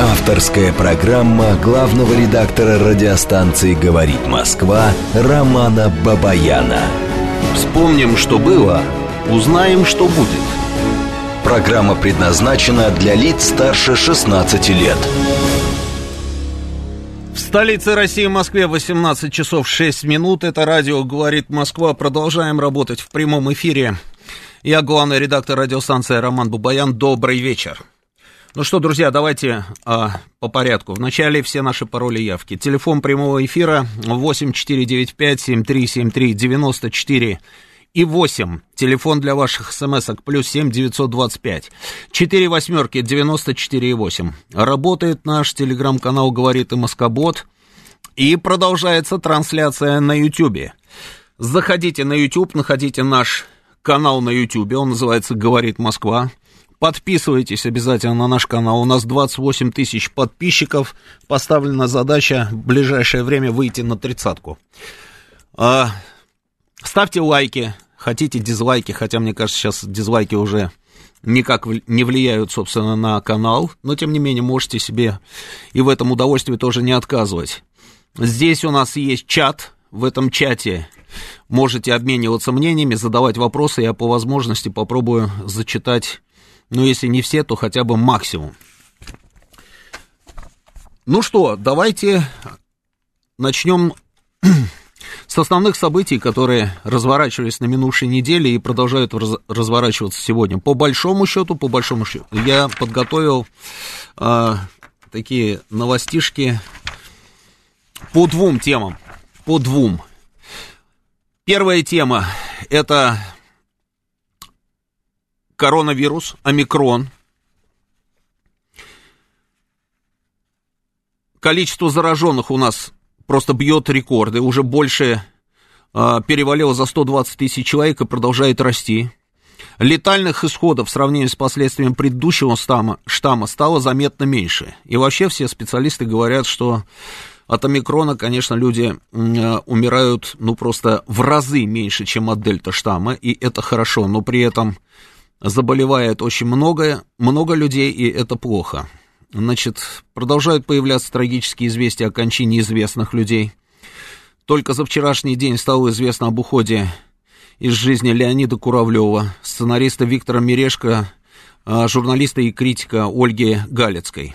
Авторская программа главного редактора радиостанции «Говорит Москва» Романа Бабаяна. Вспомним, что было, узнаем, что будет. Программа предназначена для лиц старше 16 лет. В столице России, Москве, 18 часов 6 минут. Это радио «Говорит Москва». Продолжаем работать в прямом эфире. Я главный редактор радиостанции Роман Бабаян. Добрый вечер. Ну что, друзья, давайте а, по порядку. Вначале все наши пароли явки. Телефон прямого эфира 8495-7373-94 и 8. Телефон для ваших смс-ок плюс 7 925. 4 восьмерки 94 и 8. Работает наш телеграм-канал «Говорит и Москобот». И продолжается трансляция на Ютьюбе. Заходите на YouTube, находите наш канал на Ютьюбе, он называется «Говорит Москва». Подписывайтесь обязательно на наш канал. У нас 28 тысяч подписчиков. Поставлена задача в ближайшее время выйти на тридцатку. А, ставьте лайки. Хотите дизлайки, хотя мне кажется, сейчас дизлайки уже никак не влияют, собственно, на канал. Но, тем не менее, можете себе и в этом удовольствии тоже не отказывать. Здесь у нас есть чат. В этом чате можете обмениваться мнениями, задавать вопросы. Я по возможности попробую зачитать ну, если не все, то хотя бы максимум. Ну что, давайте начнем с основных событий, которые разворачивались на минувшей неделе и продолжают раз, разворачиваться сегодня. По большому счету, по большому счету, я подготовил э, такие новостишки по двум темам. По двум. Первая тема – это коронавирус, омикрон. Количество зараженных у нас просто бьет рекорды. Уже больше э, перевалило за 120 тысяч человек и продолжает расти. Летальных исходов в сравнении с последствиями предыдущего штамма, штамма стало заметно меньше. И вообще все специалисты говорят, что от омикрона, конечно, люди умирают, ну, просто в разы меньше, чем от дельта штамма, и это хорошо, но при этом заболевает очень много, много людей, и это плохо. Значит, продолжают появляться трагические известия о кончине известных людей. Только за вчерашний день стало известно об уходе из жизни Леонида Куравлева, сценариста Виктора Мирешко, а, журналиста и критика Ольги Галецкой.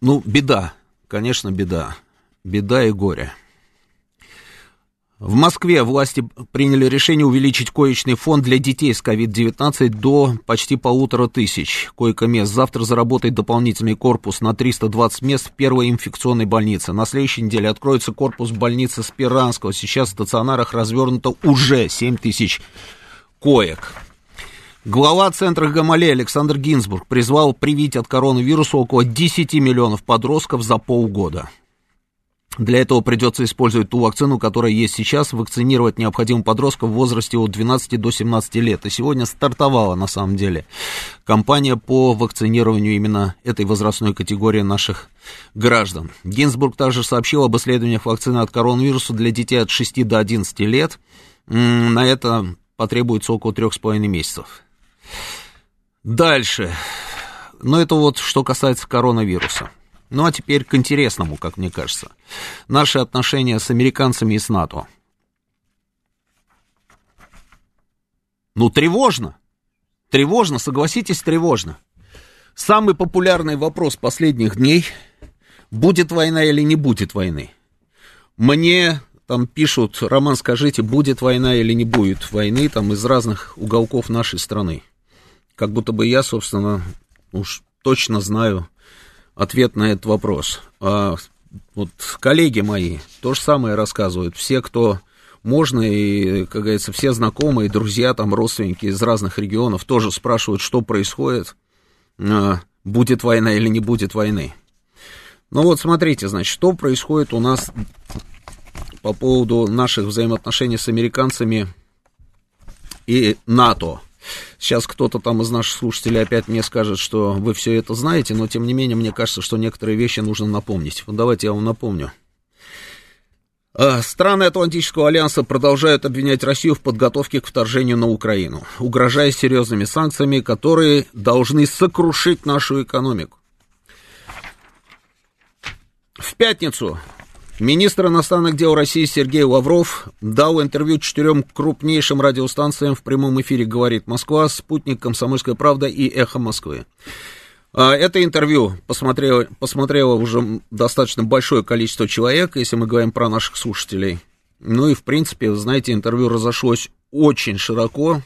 Ну, беда, конечно, беда. Беда и горе. В Москве власти приняли решение увеличить коечный фонд для детей с COVID-19 до почти полутора тысяч койко-мест. Завтра заработает дополнительный корпус на 320 мест в первой инфекционной больнице. На следующей неделе откроется корпус больницы Спиранского. Сейчас в стационарах развернуто уже 7 тысяч коек. Глава центра Гамале Александр Гинзбург призвал привить от коронавируса около 10 миллионов подростков за полгода. Для этого придется использовать ту вакцину, которая есть сейчас. Вакцинировать необходимо подростков в возрасте от 12 до 17 лет. И сегодня стартовала, на самом деле, кампания по вакцинированию именно этой возрастной категории наших граждан. Гинзбург также сообщил об исследованиях вакцины от коронавируса для детей от 6 до 11 лет. На это потребуется около 3,5 месяцев. Дальше. Но это вот что касается коронавируса. Ну а теперь к интересному, как мне кажется. Наши отношения с американцами и с НАТО. Ну, тревожно. Тревожно, согласитесь, тревожно. Самый популярный вопрос последних дней – будет война или не будет войны? Мне там пишут, Роман, скажите, будет война или не будет войны, там из разных уголков нашей страны. Как будто бы я, собственно, уж точно знаю, ответ на этот вопрос. А, вот коллеги мои то же самое рассказывают. Все, кто можно, и, как говорится, все знакомые, друзья, там, родственники из разных регионов тоже спрашивают, что происходит, а, будет война или не будет войны. Ну вот, смотрите, значит, что происходит у нас по поводу наших взаимоотношений с американцами и НАТО. Сейчас кто-то там из наших слушателей опять мне скажет, что вы все это знаете, но тем не менее мне кажется, что некоторые вещи нужно напомнить. Вот давайте я вам напомню. А, страны Атлантического альянса продолжают обвинять Россию в подготовке к вторжению на Украину, угрожая серьезными санкциями, которые должны сокрушить нашу экономику. В пятницу министр иностранных дел России Сергей Лавров дал интервью четырем крупнейшим радиостанциям в прямом эфире «Говорит Москва», «Спутник», «Комсомольская правда» и «Эхо Москвы». А, это интервью посмотрело, посмотрело уже достаточно большое количество человек, если мы говорим про наших слушателей. Ну и, в принципе, знаете, интервью разошлось очень широко.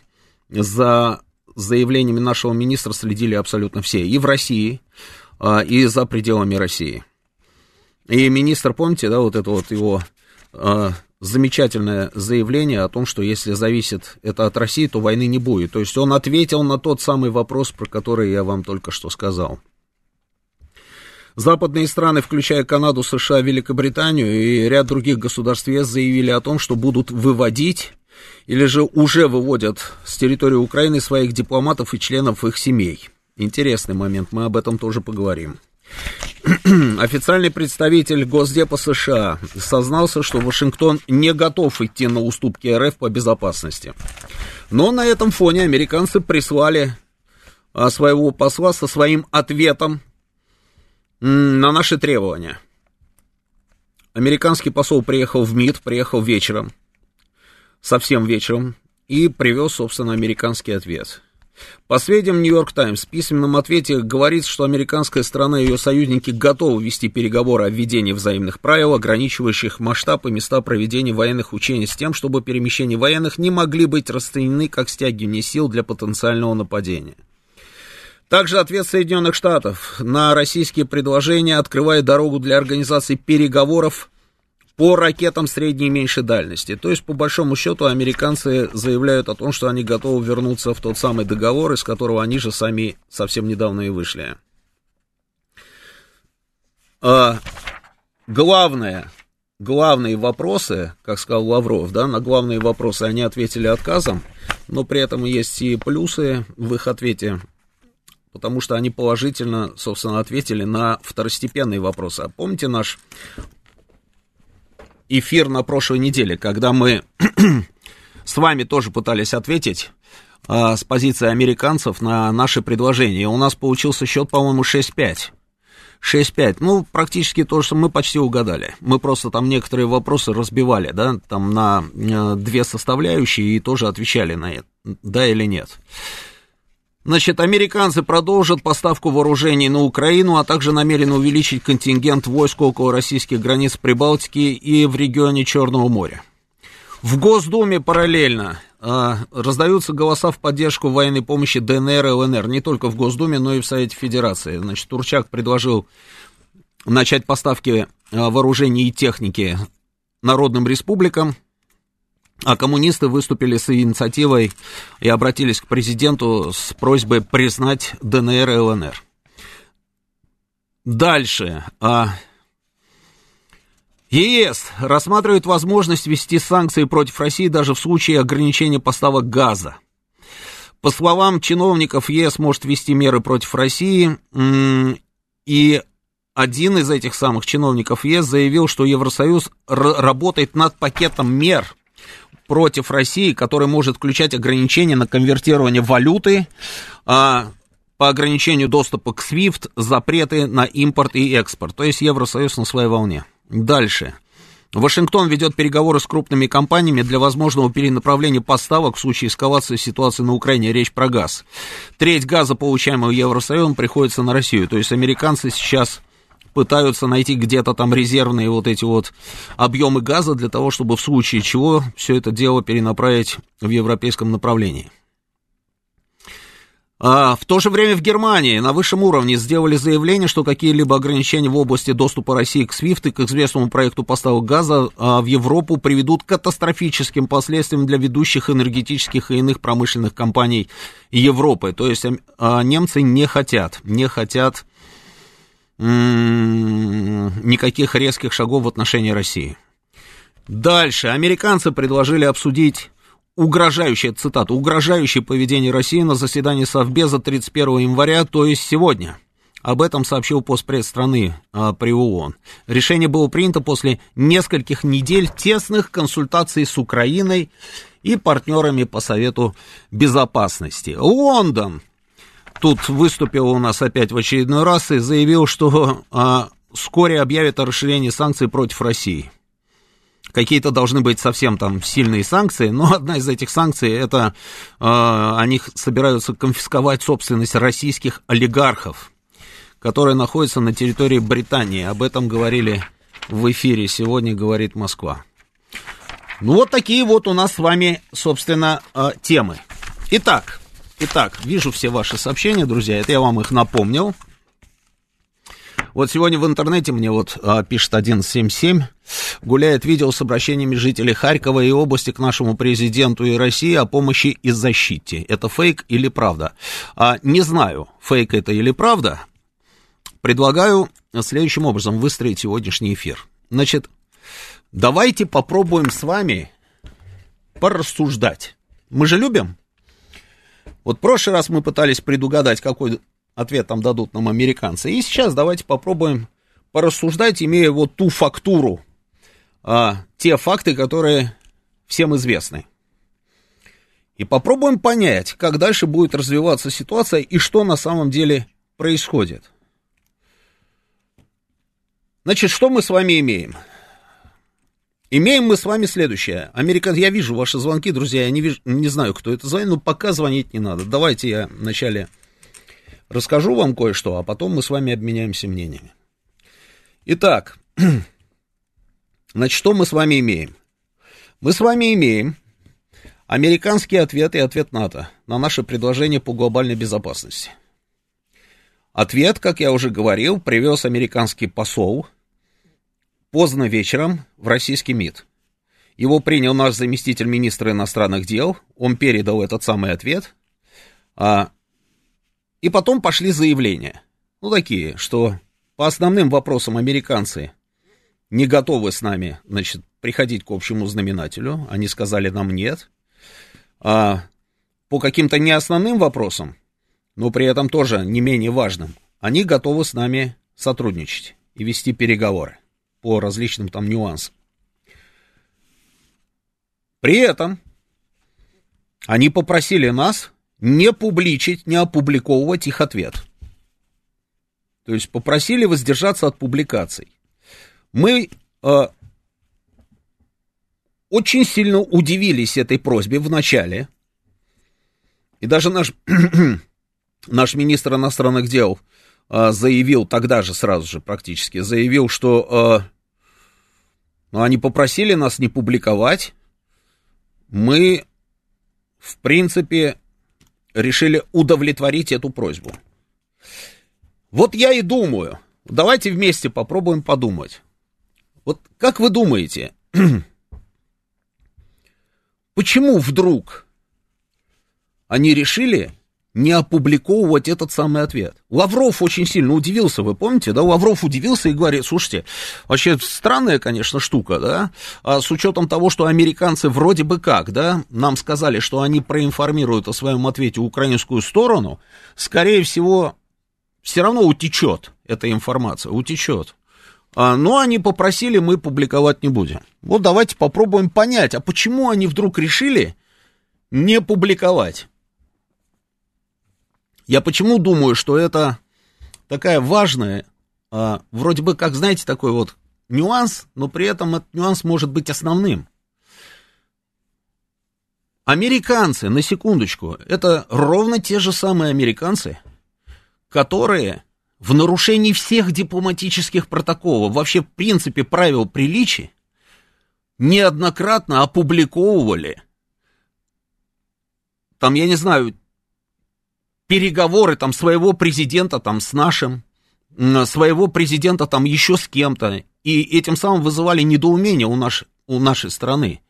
За заявлениями нашего министра следили абсолютно все. И в России, а, и за пределами России. И министр, помните, да, вот это вот его а, замечательное заявление о том, что если зависит это от России, то войны не будет. То есть он ответил на тот самый вопрос, про который я вам только что сказал. Западные страны, включая Канаду, США, Великобританию и ряд других государств ЕС, заявили о том, что будут выводить или же уже выводят с территории Украины своих дипломатов и членов их семей. Интересный момент, мы об этом тоже поговорим. Официальный представитель Госдепа США сознался, что Вашингтон не готов идти на уступки РФ по безопасности. Но на этом фоне американцы прислали а, своего посла со своим ответом на наши требования. Американский посол приехал в МИД, приехал вечером, совсем вечером, и привез, собственно, американский ответ. По сведениям Нью-Йорк Таймс, в письменном ответе говорится, что американская страна и ее союзники готовы вести переговоры о введении взаимных правил, ограничивающих масштаб и места проведения военных учений с тем, чтобы перемещения военных не могли быть расценены как стягивание сил для потенциального нападения. Также ответ Соединенных Штатов на российские предложения открывает дорогу для организации переговоров по ракетам средней и меньшей дальности. То есть, по большому счету, американцы заявляют о том, что они готовы вернуться в тот самый договор, из которого они же сами совсем недавно и вышли. А, главное, главные вопросы, как сказал Лавров, да, на главные вопросы они ответили отказом, но при этом есть и плюсы в их ответе, потому что они положительно, собственно, ответили на второстепенные вопросы. А помните наш эфир на прошлой неделе, когда мы с вами тоже пытались ответить э, с позиции американцев на наши предложения. У нас получился счет, по-моему, 6-5. 6-5. Ну, практически то, что мы почти угадали. Мы просто там некоторые вопросы разбивали, да, там на э, две составляющие и тоже отвечали на это, да или нет. Значит, американцы продолжат поставку вооружений на Украину, а также намерены увеличить контингент войск около российских границ Прибалтики и в регионе Черного моря. В Госдуме параллельно э, раздаются голоса в поддержку военной помощи ДНР и ЛНР, не только в Госдуме, но и в Совете Федерации. Значит, Турчак предложил начать поставки э, вооружений и техники народным республикам, а коммунисты выступили с инициативой и обратились к президенту с просьбой признать ДНР и ЛНР. Дальше. А, ЕС рассматривает возможность ввести санкции против России даже в случае ограничения поставок газа. По словам чиновников, ЕС может ввести меры против России, и один из этих самых чиновников ЕС заявил, что Евросоюз работает над пакетом мер – против России, который может включать ограничения на конвертирование валюты, а, по ограничению доступа к SWIFT, запреты на импорт и экспорт. То есть Евросоюз на своей волне. Дальше. Вашингтон ведет переговоры с крупными компаниями для возможного перенаправления поставок в случае эскалации ситуации на Украине. Речь про газ. Треть газа, получаемого Евросоюзом, приходится на Россию. То есть американцы сейчас пытаются найти где-то там резервные вот эти вот объемы газа для того, чтобы в случае чего все это дело перенаправить в европейском направлении. А в то же время в Германии на высшем уровне сделали заявление, что какие-либо ограничения в области доступа России к SWIFT и к известному проекту поставок газа а, в Европу приведут к катастрофическим последствиям для ведущих энергетических и иных промышленных компаний Европы. То есть а, немцы не хотят, не хотят никаких резких шагов в отношении России. Дальше. Американцы предложили обсудить угрожающее, цитата, угрожающее поведение России на заседании Совбеза 31 января, то есть сегодня. Об этом сообщил постпресс страны а, при ООН. Решение было принято после нескольких недель тесных консультаций с Украиной и партнерами по Совету Безопасности. Лондон тут выступил у нас опять в очередной раз и заявил, что а, вскоре объявит о расширении санкций против России. Какие-то должны быть совсем там сильные санкции, но одна из этих санкций это э, они собираются конфисковать собственность российских олигархов, которые находятся на территории Британии. Об этом говорили в эфире сегодня, говорит Москва. Ну вот такие вот у нас с вами, собственно, э, темы. Итак, итак, вижу все ваши сообщения, друзья, это я вам их напомнил. Вот сегодня в интернете мне вот а, пишет 177, гуляет видео с обращениями жителей Харькова и области к нашему президенту и России о помощи и защите. Это фейк или правда? А, не знаю, фейк это или правда. Предлагаю следующим образом выстроить сегодняшний эфир. Значит, давайте попробуем с вами порассуждать. Мы же любим? Вот в прошлый раз мы пытались предугадать, какой ответ там дадут нам американцы. И сейчас давайте попробуем порассуждать, имея вот ту фактуру, а, те факты, которые всем известны. И попробуем понять, как дальше будет развиваться ситуация и что на самом деле происходит. Значит, что мы с вами имеем? Имеем мы с вами следующее. Америка... Я вижу ваши звонки, друзья, я не, вижу, не знаю, кто это звонит, но пока звонить не надо. Давайте я вначале Расскажу вам кое-что, а потом мы с вами обменяемся мнениями. Итак, значит, что мы с вами имеем? Мы с вами имеем американский ответ и ответ НАТО на наше предложение по глобальной безопасности. Ответ, как я уже говорил, привез американский посол поздно вечером в российский МИД. Его принял наш заместитель министра иностранных дел, он передал этот самый ответ, а и потом пошли заявления. Ну, такие, что по основным вопросам американцы не готовы с нами, значит, приходить к общему знаменателю. Они сказали нам нет. А по каким-то не основным вопросам, но при этом тоже не менее важным, они готовы с нами сотрудничать и вести переговоры по различным там нюансам. При этом они попросили нас не публичить, не опубликовывать их ответ. То есть попросили воздержаться от публикаций. Мы э, очень сильно удивились этой просьбе в начале. И даже наш, наш министр иностранных дел э, заявил, тогда же сразу же практически, заявил, что э, ну, они попросили нас не публиковать. Мы, в принципе, решили удовлетворить эту просьбу. Вот я и думаю, давайте вместе попробуем подумать. Вот как вы думаете, почему вдруг они решили не опубликовывать этот самый ответ. Лавров очень сильно удивился, вы помните, да? Лавров удивился и говорит, слушайте, вообще странная, конечно, штука, да? А с учетом того, что американцы вроде бы как, да, нам сказали, что они проинформируют о своем ответе украинскую сторону, скорее всего, все равно утечет эта информация, утечет. А, но они попросили, мы публиковать не будем. Вот давайте попробуем понять, а почему они вдруг решили не публиковать? Я почему думаю, что это такая важная, а, вроде бы, как, знаете, такой вот нюанс, но при этом этот нюанс может быть основным. Американцы, на секундочку, это ровно те же самые американцы, которые в нарушении всех дипломатических протоколов, вообще в принципе правил приличия, неоднократно опубликовывали, там, я не знаю, переговоры там своего президента там с нашим, своего президента там еще с кем-то, и этим самым вызывали недоумение у, наш, у нашей страны.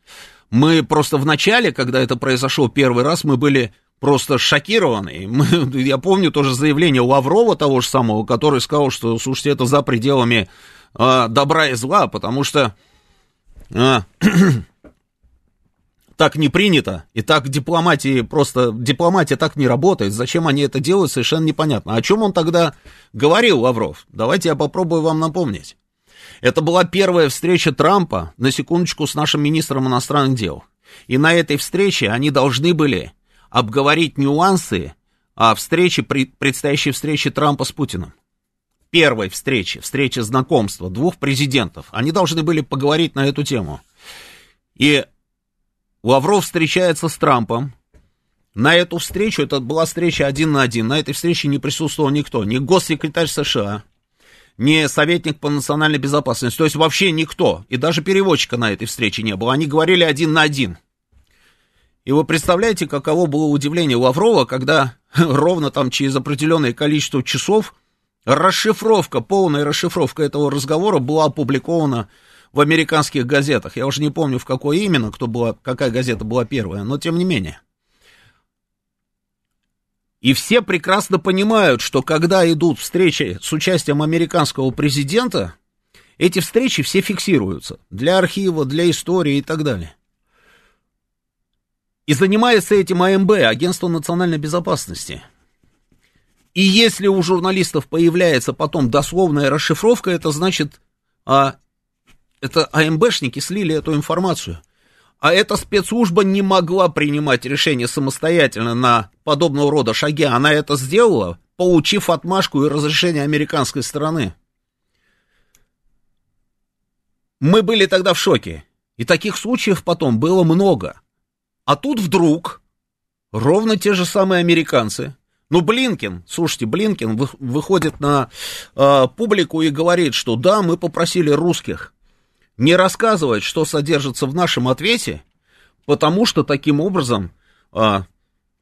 Мы просто в начале, когда это произошло первый раз, мы были просто шокированы. Мы, я помню тоже заявление Лаврова того же самого, который сказал, что, слушайте, это за пределами а, добра и зла, потому что а, так не принято, и так дипломатии просто, дипломатия так не работает, зачем они это делают, совершенно непонятно. О чем он тогда говорил, Лавров? Давайте я попробую вам напомнить. Это была первая встреча Трампа, на секундочку, с нашим министром иностранных дел. И на этой встрече они должны были обговорить нюансы о встрече, предстоящей встрече Трампа с Путиным. Первой встречи, встречи знакомства двух президентов. Они должны были поговорить на эту тему. И Лавров встречается с Трампом. На эту встречу, это была встреча один на один, на этой встрече не присутствовал никто, ни госсекретарь США, ни советник по национальной безопасности, то есть вообще никто, и даже переводчика на этой встрече не было, они говорили один на один. И вы представляете, каково было удивление Лаврова, когда ровно там через определенное количество часов расшифровка, полная расшифровка этого разговора была опубликована в американских газетах. Я уже не помню, в какой именно, кто была, какая газета была первая, но тем не менее. И все прекрасно понимают, что когда идут встречи с участием американского президента, эти встречи все фиксируются для архива, для истории и так далее. И занимается этим АМБ, Агентство национальной безопасности. И если у журналистов появляется потом дословная расшифровка, это значит, а, это АМБшники слили эту информацию. А эта спецслужба не могла принимать решение самостоятельно на подобного рода шаги. Она это сделала, получив отмашку и разрешение американской стороны. Мы были тогда в шоке. И таких случаев потом было много. А тут вдруг ровно те же самые американцы. Ну, Блинкин, слушайте, Блинкин выходит на э, публику и говорит, что да, мы попросили русских не рассказывать, что содержится в нашем ответе, потому что таким образом, а,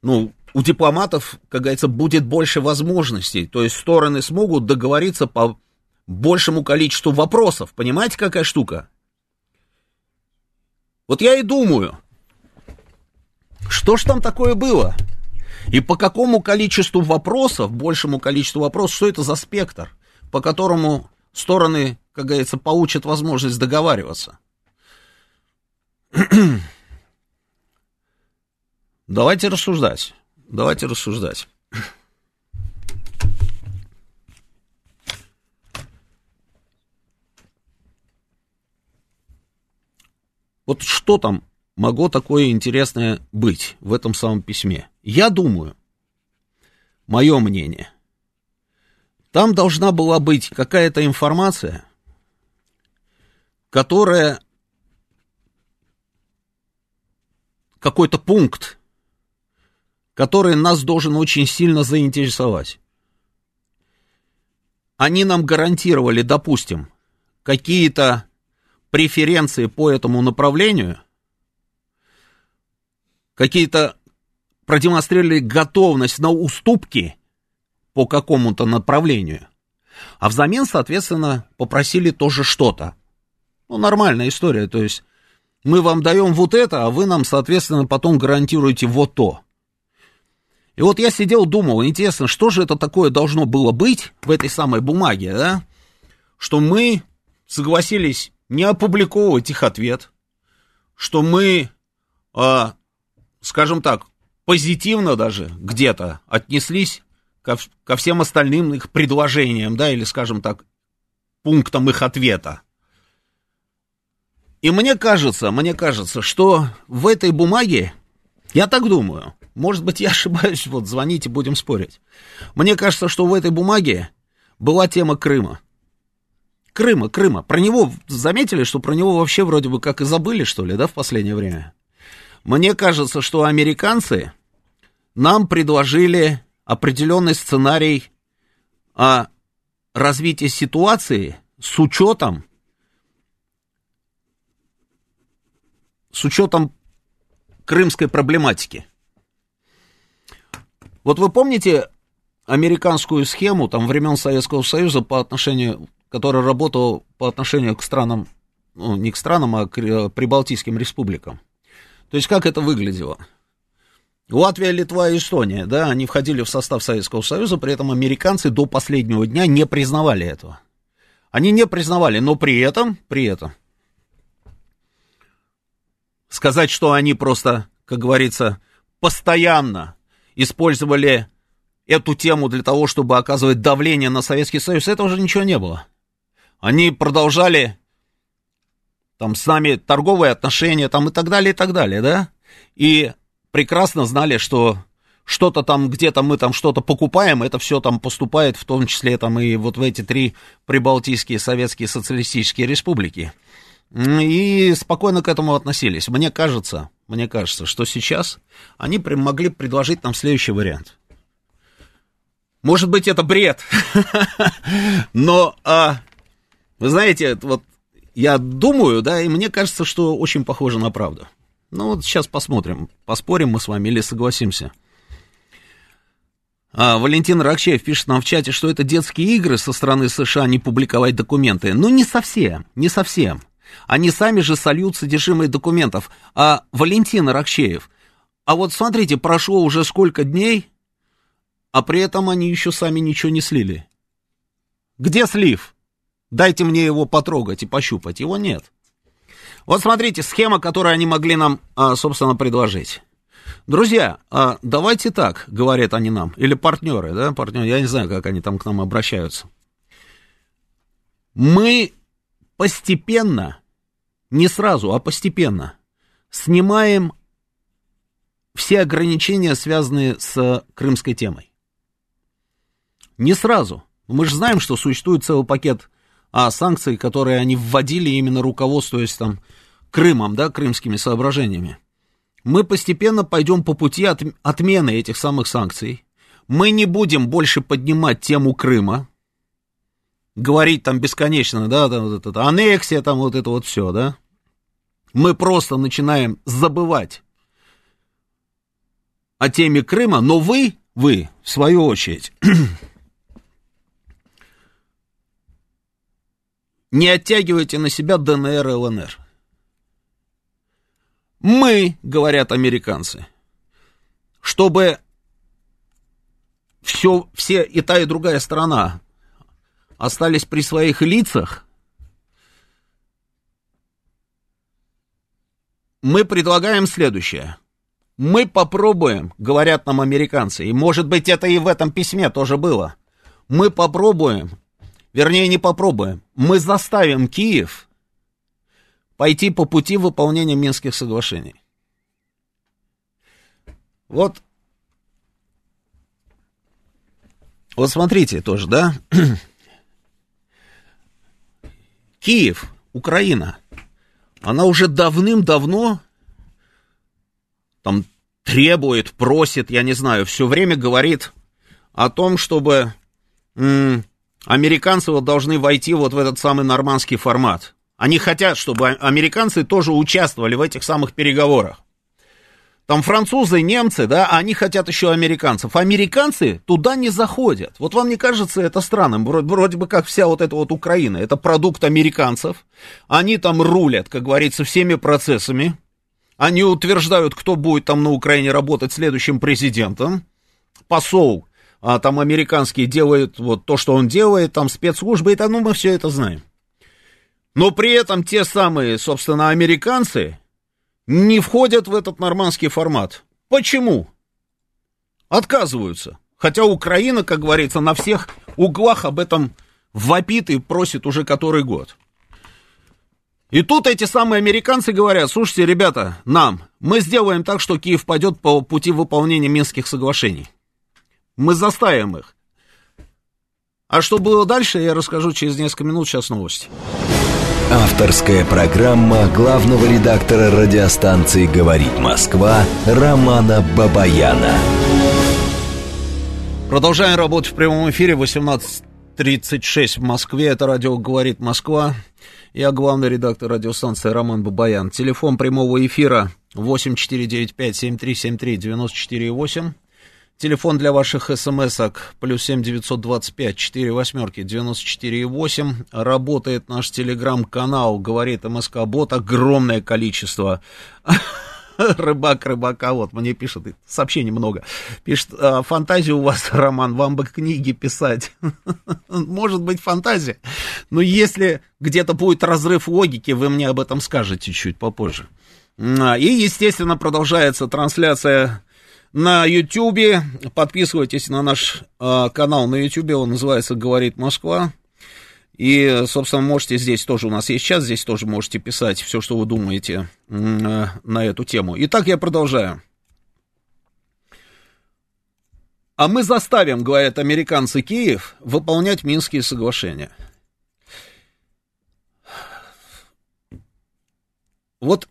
ну, у дипломатов, как говорится, будет больше возможностей, то есть стороны смогут договориться по большему количеству вопросов. Понимаете, какая штука? Вот я и думаю, что ж там такое было? И по какому количеству вопросов, большему количеству вопросов, что это за спектр, по которому стороны как говорится, получат возможность договариваться. Давайте рассуждать. Давайте рассуждать. Вот что там могло такое интересное быть в этом самом письме? Я думаю, мое мнение, там должна была быть какая-то информация, которая какой-то пункт, который нас должен очень сильно заинтересовать. Они нам гарантировали, допустим, какие-то преференции по этому направлению, какие-то продемонстрировали готовность на уступки по какому-то направлению, а взамен, соответственно, попросили тоже что-то. Ну, нормальная история, то есть мы вам даем вот это, а вы нам, соответственно, потом гарантируете вот то. И вот я сидел, думал, интересно, что же это такое должно было быть в этой самой бумаге, да? Что мы согласились не опубликовывать их ответ, что мы, э, скажем так, позитивно даже где-то отнеслись ко, ко всем остальным их предложениям, да, или, скажем так, пунктам их ответа. И мне кажется, мне кажется, что в этой бумаге, я так думаю, может быть, я ошибаюсь, вот звоните, будем спорить. Мне кажется, что в этой бумаге была тема Крыма. Крыма, Крыма. Про него заметили, что про него вообще вроде бы как и забыли, что ли, да, в последнее время? Мне кажется, что американцы нам предложили определенный сценарий о развитии ситуации с учетом с учетом крымской проблематики. Вот вы помните американскую схему там времен Советского Союза по отношению, которая работала по отношению к странам, ну, не к странам, а к э, прибалтийским республикам. То есть как это выглядело? Латвия, Литва и Эстония, да, они входили в состав Советского Союза, при этом американцы до последнего дня не признавали этого. Они не признавали, но при этом, при этом сказать, что они просто, как говорится, постоянно использовали эту тему для того, чтобы оказывать давление на Советский Союз, этого уже ничего не было. Они продолжали там с нами торговые отношения там и так далее, и так далее, да? И прекрасно знали, что что-то там, где-то мы там что-то покупаем, это все там поступает, в том числе там и вот в эти три прибалтийские советские социалистические республики. И спокойно к этому относились. Мне кажется, мне кажется, что сейчас они могли предложить нам следующий вариант. Может быть, это бред, но, а, вы знаете, вот я думаю, да, и мне кажется, что очень похоже на правду. Ну вот сейчас посмотрим, поспорим мы с вами или согласимся. А, Валентин Ракчеев пишет нам в чате, что это детские игры со стороны США не публиковать документы. Ну, не совсем, не совсем. Они сами же сольют содержимое документов. А Валентин Ракчеев, а вот смотрите, прошло уже сколько дней, а при этом они еще сами ничего не слили. Где слив? Дайте мне его потрогать и пощупать. Его нет. Вот смотрите, схема, которую они могли нам, а, собственно, предложить. Друзья, а, давайте так, говорят они нам, или партнеры, да, партнеры, я не знаю, как они там к нам обращаются. Мы постепенно, не сразу, а постепенно снимаем все ограничения, связанные с крымской темой. Не сразу. Мы же знаем, что существует целый пакет а, санкций, которые они вводили именно руководствуясь там Крымом, да, крымскими соображениями. Мы постепенно пойдем по пути от, отмены этих самых санкций. Мы не будем больше поднимать тему Крыма, говорить там бесконечно, да, там, вот это, аннексия, там вот это вот все, да. Мы просто начинаем забывать о теме Крыма, но вы, вы, в свою очередь, не оттягивайте на себя ДНР и ЛНР. Мы, говорят американцы, чтобы все, все и та, и другая сторона остались при своих лицах, мы предлагаем следующее. Мы попробуем, говорят нам американцы, и может быть это и в этом письме тоже было, мы попробуем вернее, не попробуем, мы заставим Киев пойти по пути выполнения Минских соглашений. Вот, вот смотрите тоже, да? Киев, Украина, она уже давным-давно там требует, просит, я не знаю, все время говорит о том, чтобы американцы вот должны войти вот в этот самый нормандский формат. Они хотят, чтобы американцы тоже участвовали в этих самых переговорах. Там французы, немцы, да, они хотят еще американцев. Американцы туда не заходят. Вот вам не кажется это странным? Вроде, вроде бы как вся вот эта вот Украина. Это продукт американцев. Они там рулят, как говорится, всеми процессами. Они утверждают, кто будет там на Украине работать следующим президентом. Посол а там американские делают вот то, что он делает, там спецслужбы, там, ну, мы все это знаем. Но при этом те самые, собственно, американцы не входят в этот нормандский формат. Почему? Отказываются. Хотя Украина, как говорится, на всех углах об этом вопит и просит уже который год. И тут эти самые американцы говорят, слушайте, ребята, нам, мы сделаем так, что Киев пойдет по пути выполнения Минских соглашений. Мы заставим их. А что было дальше, я расскажу через несколько минут. Сейчас новости. Авторская программа главного редактора радиостанции «Говорит Москва» Романа Бабаяна. Продолжаем работать в прямом эфире. 18.36 в Москве. Это радио «Говорит Москва». Я главный редактор радиостанции Роман Бабаян. Телефон прямого эфира 8495 7373 94,8. Телефон для ваших смс-ок плюс семь девятьсот двадцать пять четыре восьмерки девяносто четыре восемь. Работает наш телеграм-канал, говорит МСК Бот, огромное количество. Рыбак рыбака, вот мне пишет, сообщений много. Пишет, «А, фантазия у вас, Роман, вам бы книги писать. Может быть, фантазия. Но если где-то будет разрыв логики, вы мне об этом скажете чуть попозже. И, естественно, продолжается трансляция на Ютьюбе. Подписывайтесь на наш э, канал на Ютьюбе, он называется «Говорит Москва». И, собственно, можете здесь тоже, у нас есть чат, здесь тоже можете писать все, что вы думаете э, на эту тему. Итак, я продолжаю. А мы заставим, говорят американцы, Киев выполнять Минские соглашения. Вот,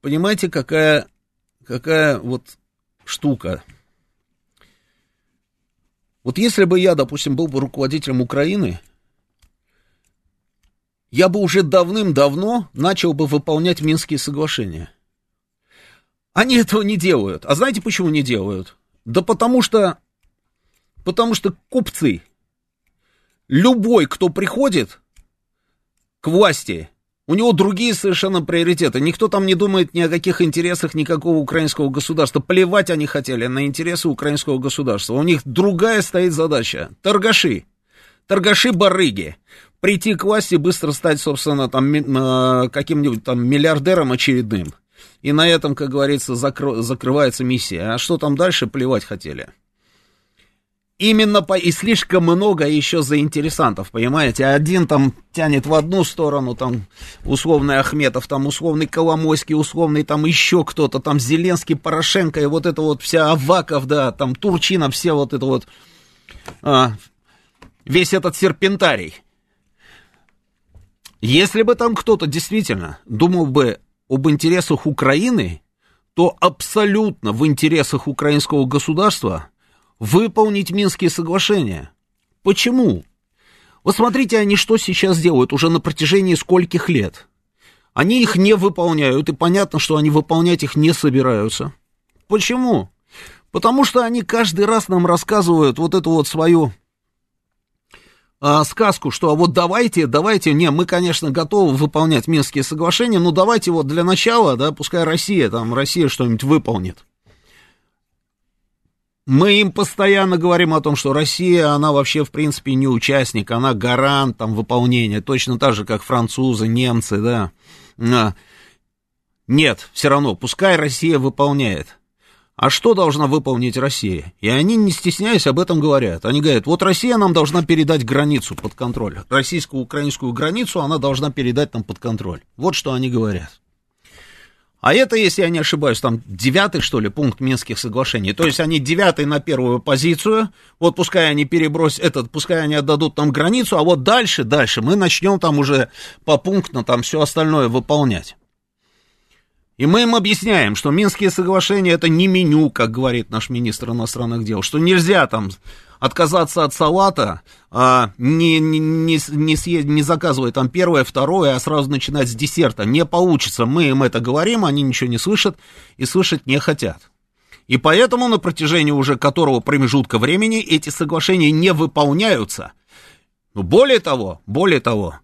понимаете, какая, какая вот штука. Вот если бы я, допустим, был бы руководителем Украины, я бы уже давным-давно начал бы выполнять Минские соглашения. Они этого не делают. А знаете, почему не делают? Да потому что, потому что купцы, любой, кто приходит к власти, у него другие совершенно приоритеты. Никто там не думает ни о каких интересах никакого украинского государства. Плевать они хотели на интересы украинского государства. У них другая стоит задача. Торгаши. Торгаши-барыги. Прийти к власти, быстро стать, собственно, там, э, каким-нибудь там миллиардером очередным. И на этом, как говорится, закро- закрывается миссия. А что там дальше, плевать хотели. Именно по... И слишком много еще заинтересантов, понимаете? Один там тянет в одну сторону, там условный Ахметов, там условный Коломойский, условный там еще кто-то, там Зеленский, Порошенко, и вот это вот вся Аваков, да, там Турчина, все вот это вот, а, весь этот серпентарий. Если бы там кто-то действительно думал бы об интересах Украины, то абсолютно в интересах украинского государства выполнить Минские соглашения. Почему? Вот смотрите, они что сейчас делают уже на протяжении скольких лет. Они их не выполняют, и понятно, что они выполнять их не собираются. Почему? Потому что они каждый раз нам рассказывают вот эту вот свою а, сказку, что а вот давайте, давайте, не, мы, конечно, готовы выполнять Минские соглашения, но давайте вот для начала, да, пускай Россия, там, Россия что-нибудь выполнит. Мы им постоянно говорим о том, что Россия, она вообще, в принципе, не участник, она гарант там выполнения, точно так же, как французы, немцы, да. А. Нет, все равно, пускай Россия выполняет. А что должна выполнить Россия? И они, не стесняясь, об этом говорят. Они говорят, вот Россия нам должна передать границу под контроль. Российско-украинскую границу она должна передать нам под контроль. Вот что они говорят. А это, если я не ошибаюсь, там девятый, что ли, пункт Минских соглашений. То есть они девятый на первую позицию. Вот пускай они перебросят этот, пускай они отдадут нам границу, а вот дальше, дальше мы начнем там уже по пунктно там все остальное выполнять. И мы им объясняем, что Минские соглашения это не меню, как говорит наш министр иностранных дел, что нельзя там отказаться от салата, а, не, не, не, не, не заказывая там первое, второе, а сразу начинать с десерта. Не получится. Мы им это говорим, они ничего не слышат и слышать не хотят. И поэтому на протяжении уже которого промежутка времени эти соглашения не выполняются. Но более того, более того,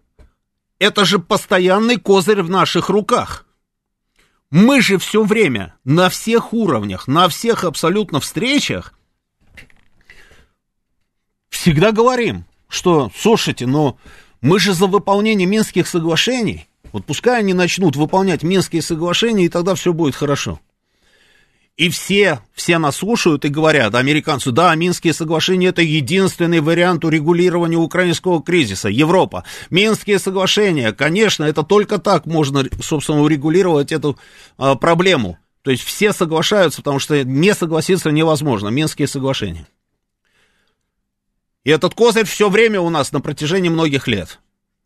это же постоянный козырь в наших руках. Мы же все время на всех уровнях, на всех абсолютно встречах всегда говорим, что, слушайте, но мы же за выполнение Минских соглашений, вот пускай они начнут выполнять Минские соглашения, и тогда все будет хорошо. И все, все нас слушают и говорят, американцы, да, Минские соглашения это единственный вариант урегулирования украинского кризиса. Европа, Минские соглашения, конечно, это только так можно, собственно, урегулировать эту а, проблему. То есть все соглашаются, потому что не согласиться невозможно. Минские соглашения. И этот козырь все время у нас на протяжении многих лет.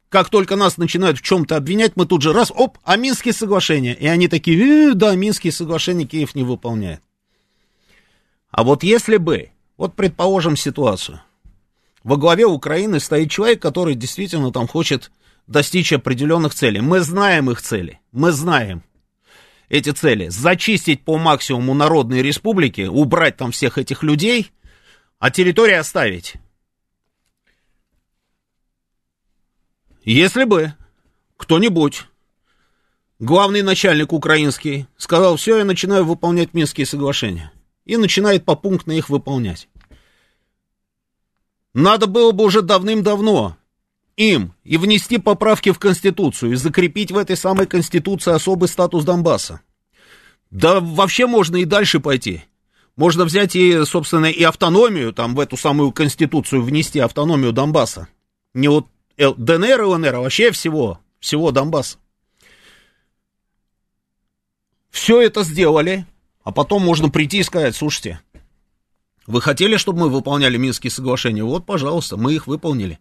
Как только нас начинают в чем-то обвинять, мы тут же раз, оп, а Минские соглашения. И они такие, э, да, Минские соглашения Киев не выполняет. А вот если бы, вот предположим ситуацию, во главе Украины стоит человек, который действительно там хочет достичь определенных целей. Мы знаем их цели, мы знаем эти цели. Зачистить по максимуму народные республики, убрать там всех этих людей, а территорию оставить. Если бы кто-нибудь, главный начальник украинский, сказал, все, я начинаю выполнять Минские соглашения, и начинает попунктно их выполнять. Надо было бы уже давным-давно им и внести поправки в Конституцию, и закрепить в этой самой Конституции особый статус Донбасса. Да вообще можно и дальше пойти. Можно взять и, собственно, и автономию, там, в эту самую конституцию внести автономию Донбасса. Не вот ДНР и ЛНР, а вообще всего, всего Донбасса. Все это сделали, а потом можно прийти и сказать, слушайте, вы хотели, чтобы мы выполняли Минские соглашения? Вот, пожалуйста, мы их выполнили.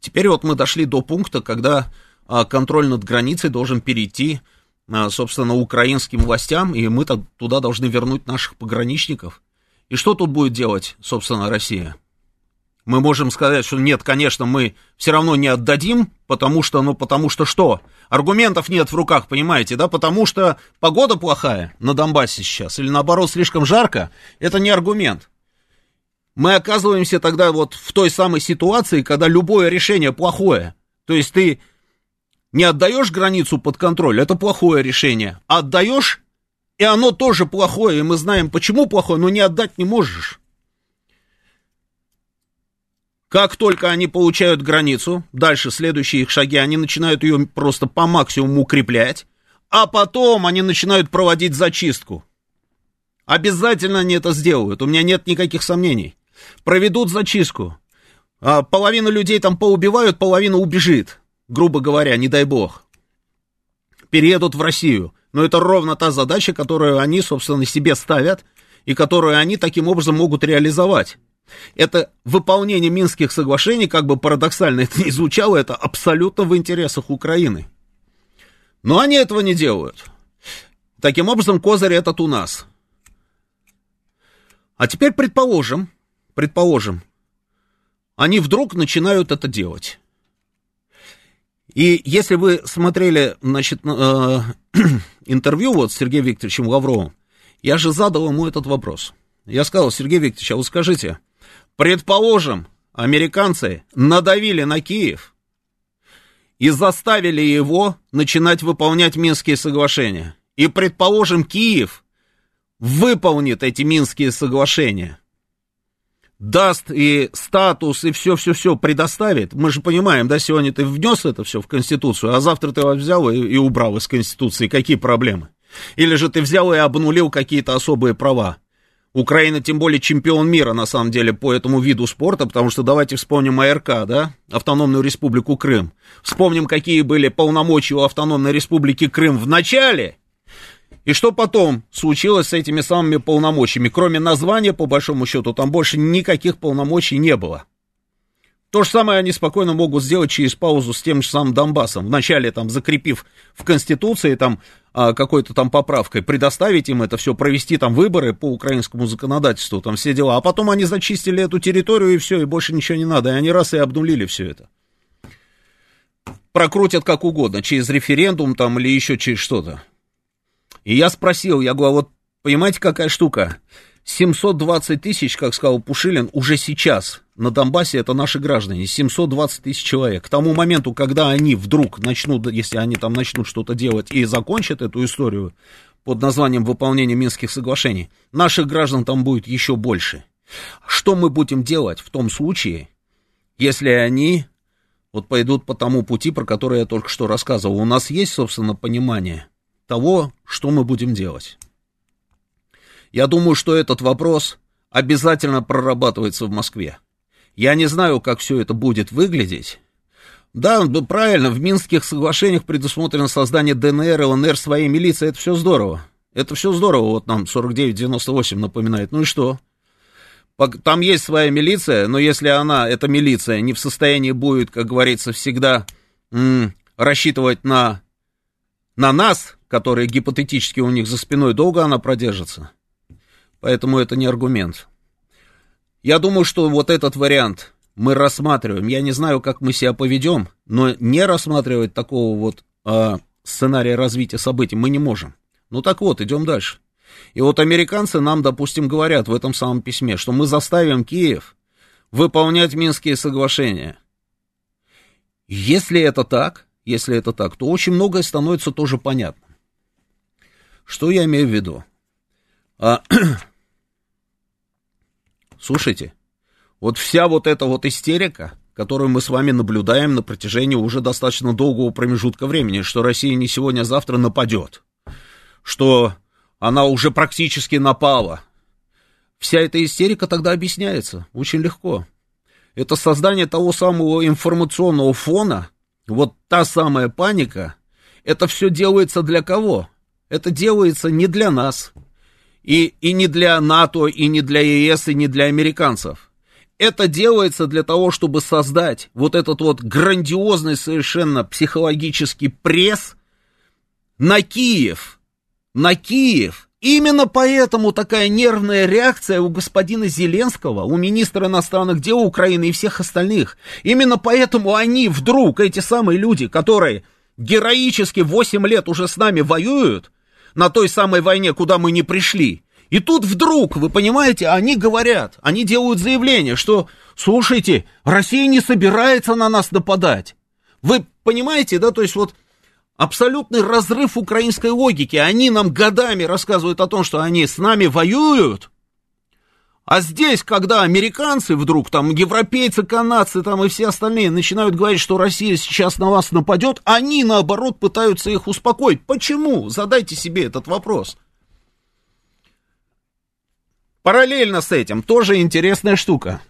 Теперь вот мы дошли до пункта, когда а, контроль над границей должен перейти а, собственно, украинским властям, и мы туда должны вернуть наших пограничников. И что тут будет делать, собственно, Россия? Мы можем сказать, что нет, конечно, мы все равно не отдадим, потому что, ну, потому что что? Аргументов нет в руках, понимаете, да? Потому что погода плохая на Донбассе сейчас, или наоборот, слишком жарко, это не аргумент. Мы оказываемся тогда вот в той самой ситуации, когда любое решение плохое. То есть ты не отдаешь границу под контроль, это плохое решение. А отдаешь, и оно тоже плохое, и мы знаем, почему плохое, но не отдать не можешь. Как только они получают границу, дальше следующие их шаги, они начинают ее просто по максимуму укреплять, а потом они начинают проводить зачистку. Обязательно они это сделают, у меня нет никаких сомнений. Проведут зачистку. А половину людей там поубивают, половина убежит грубо говоря, не дай бог, переедут в Россию. Но это ровно та задача, которую они, собственно, себе ставят и которую они таким образом могут реализовать. Это выполнение Минских соглашений, как бы парадоксально это ни звучало, это абсолютно в интересах Украины. Но они этого не делают. Таким образом, козырь этот у нас. А теперь предположим, предположим, они вдруг начинают это делать. И если вы смотрели, значит, э, интервью вот с Сергеем Викторовичем Лавровым, я же задал ему этот вопрос. Я сказал, Сергей Викторович, а вы скажите, предположим, американцы надавили на Киев и заставили его начинать выполнять Минские соглашения. И, предположим, Киев выполнит эти Минские соглашения – даст и статус, и все-все-все предоставит. Мы же понимаем, да, сегодня ты внес это все в Конституцию, а завтра ты взял и, и убрал из Конституции. Какие проблемы? Или же ты взял и обнулил какие-то особые права. Украина, тем более, чемпион мира, на самом деле, по этому виду спорта, потому что давайте вспомним АРК, да, Автономную Республику Крым. Вспомним, какие были полномочия у Автономной Республики Крым в начале, и что потом случилось с этими самыми полномочиями? Кроме названия, по большому счету, там больше никаких полномочий не было. То же самое они спокойно могут сделать через паузу с тем же самым Донбассом. Вначале там закрепив в Конституции там какой-то там поправкой, предоставить им это все, провести там выборы по украинскому законодательству, там все дела. А потом они зачистили эту территорию и все, и больше ничего не надо. И они раз и обнулили все это. Прокрутят как угодно, через референдум там или еще через что-то. И я спросил, я говорю, а вот понимаете, какая штука? 720 тысяч, как сказал Пушилин, уже сейчас на Донбассе это наши граждане, 720 тысяч человек. К тому моменту, когда они вдруг начнут, если они там начнут что-то делать и закончат эту историю под названием выполнения Минских соглашений, наших граждан там будет еще больше. Что мы будем делать в том случае, если они вот пойдут по тому пути, про который я только что рассказывал? У нас есть, собственно, понимание – того, что мы будем делать. Я думаю, что этот вопрос обязательно прорабатывается в Москве. Я не знаю, как все это будет выглядеть. Да, правильно, в Минских соглашениях предусмотрено создание ДНР, ЛНР, своей милиции, это все здорово. Это все здорово, вот нам 49-98 напоминает. Ну и что? Там есть своя милиция, но если она, эта милиция, не в состоянии будет, как говорится, всегда м- рассчитывать на, на нас, которые гипотетически у них за спиной, долго она продержится. Поэтому это не аргумент. Я думаю, что вот этот вариант мы рассматриваем. Я не знаю, как мы себя поведем, но не рассматривать такого вот э, сценария развития событий мы не можем. Ну так вот, идем дальше. И вот американцы нам, допустим, говорят в этом самом письме, что мы заставим Киев выполнять Минские соглашения. Если это так, если это так, то очень многое становится тоже понятно. Что я имею в виду? А, слушайте, вот вся вот эта вот истерика, которую мы с вами наблюдаем на протяжении уже достаточно долгого промежутка времени, что Россия не сегодня, а завтра нападет, что она уже практически напала. Вся эта истерика тогда объясняется очень легко. Это создание того самого информационного фона, вот та самая паника, это все делается для кого? Это делается не для нас, и, и не для НАТО, и не для ЕС, и не для американцев. Это делается для того, чтобы создать вот этот вот грандиозный совершенно психологический пресс на Киев. На Киев. Именно поэтому такая нервная реакция у господина Зеленского, у министра иностранных дел Украины и всех остальных. Именно поэтому они вдруг, эти самые люди, которые героически 8 лет уже с нами воюют, на той самой войне, куда мы не пришли. И тут вдруг, вы понимаете, они говорят, они делают заявление, что, слушайте, Россия не собирается на нас нападать. Вы понимаете, да, то есть вот абсолютный разрыв украинской логики. Они нам годами рассказывают о том, что они с нами воюют, а здесь, когда американцы вдруг, там, европейцы, канадцы, там, и все остальные начинают говорить, что Россия сейчас на вас нападет, они, наоборот, пытаются их успокоить. Почему? Задайте себе этот вопрос. Параллельно с этим, тоже интересная штука.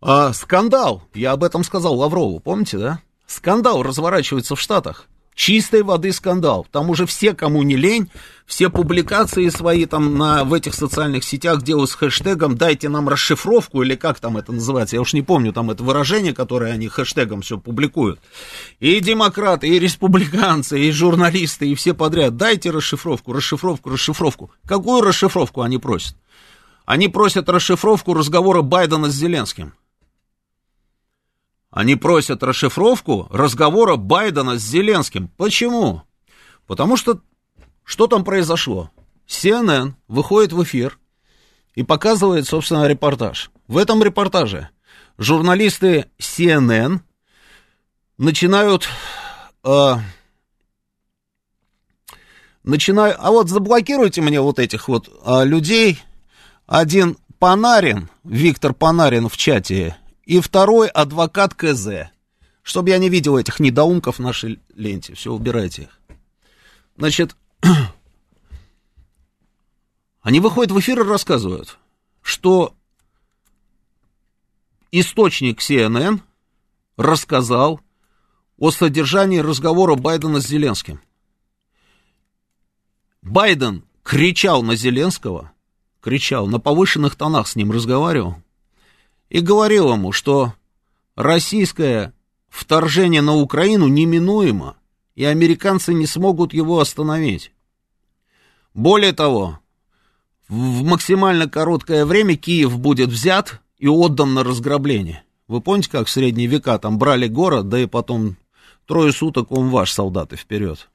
А, скандал, я об этом сказал Лаврову, помните, да? Скандал разворачивается в Штатах чистой воды скандал. Там уже все, кому не лень, все публикации свои там на, в этих социальных сетях делают с хэштегом «дайте нам расшифровку» или как там это называется, я уж не помню там это выражение, которое они хэштегом все публикуют. И демократы, и республиканцы, и журналисты, и все подряд «дайте расшифровку, расшифровку, расшифровку». Какую расшифровку они просят? Они просят расшифровку разговора Байдена с Зеленским. Они просят расшифровку разговора Байдена с Зеленским. Почему? Потому что что там произошло? CNN выходит в эфир и показывает, собственно, репортаж. В этом репортаже журналисты CNN начинают... Э, начинаю, а вот заблокируйте мне вот этих вот э, людей. Один Панарин, Виктор Панарин в чате и второй адвокат КЗ. Чтобы я не видел этих недоумков в нашей ленте. Все, убирайте их. Значит, они выходят в эфир и рассказывают, что источник CNN рассказал о содержании разговора Байдена с Зеленским. Байден кричал на Зеленского, кричал, на повышенных тонах с ним разговаривал, и говорил ему, что российское вторжение на Украину неминуемо, и американцы не смогут его остановить. Более того, в максимально короткое время Киев будет взят и отдан на разграбление. Вы помните, как в средние века там брали город, да и потом трое суток он ваш, солдаты, вперед.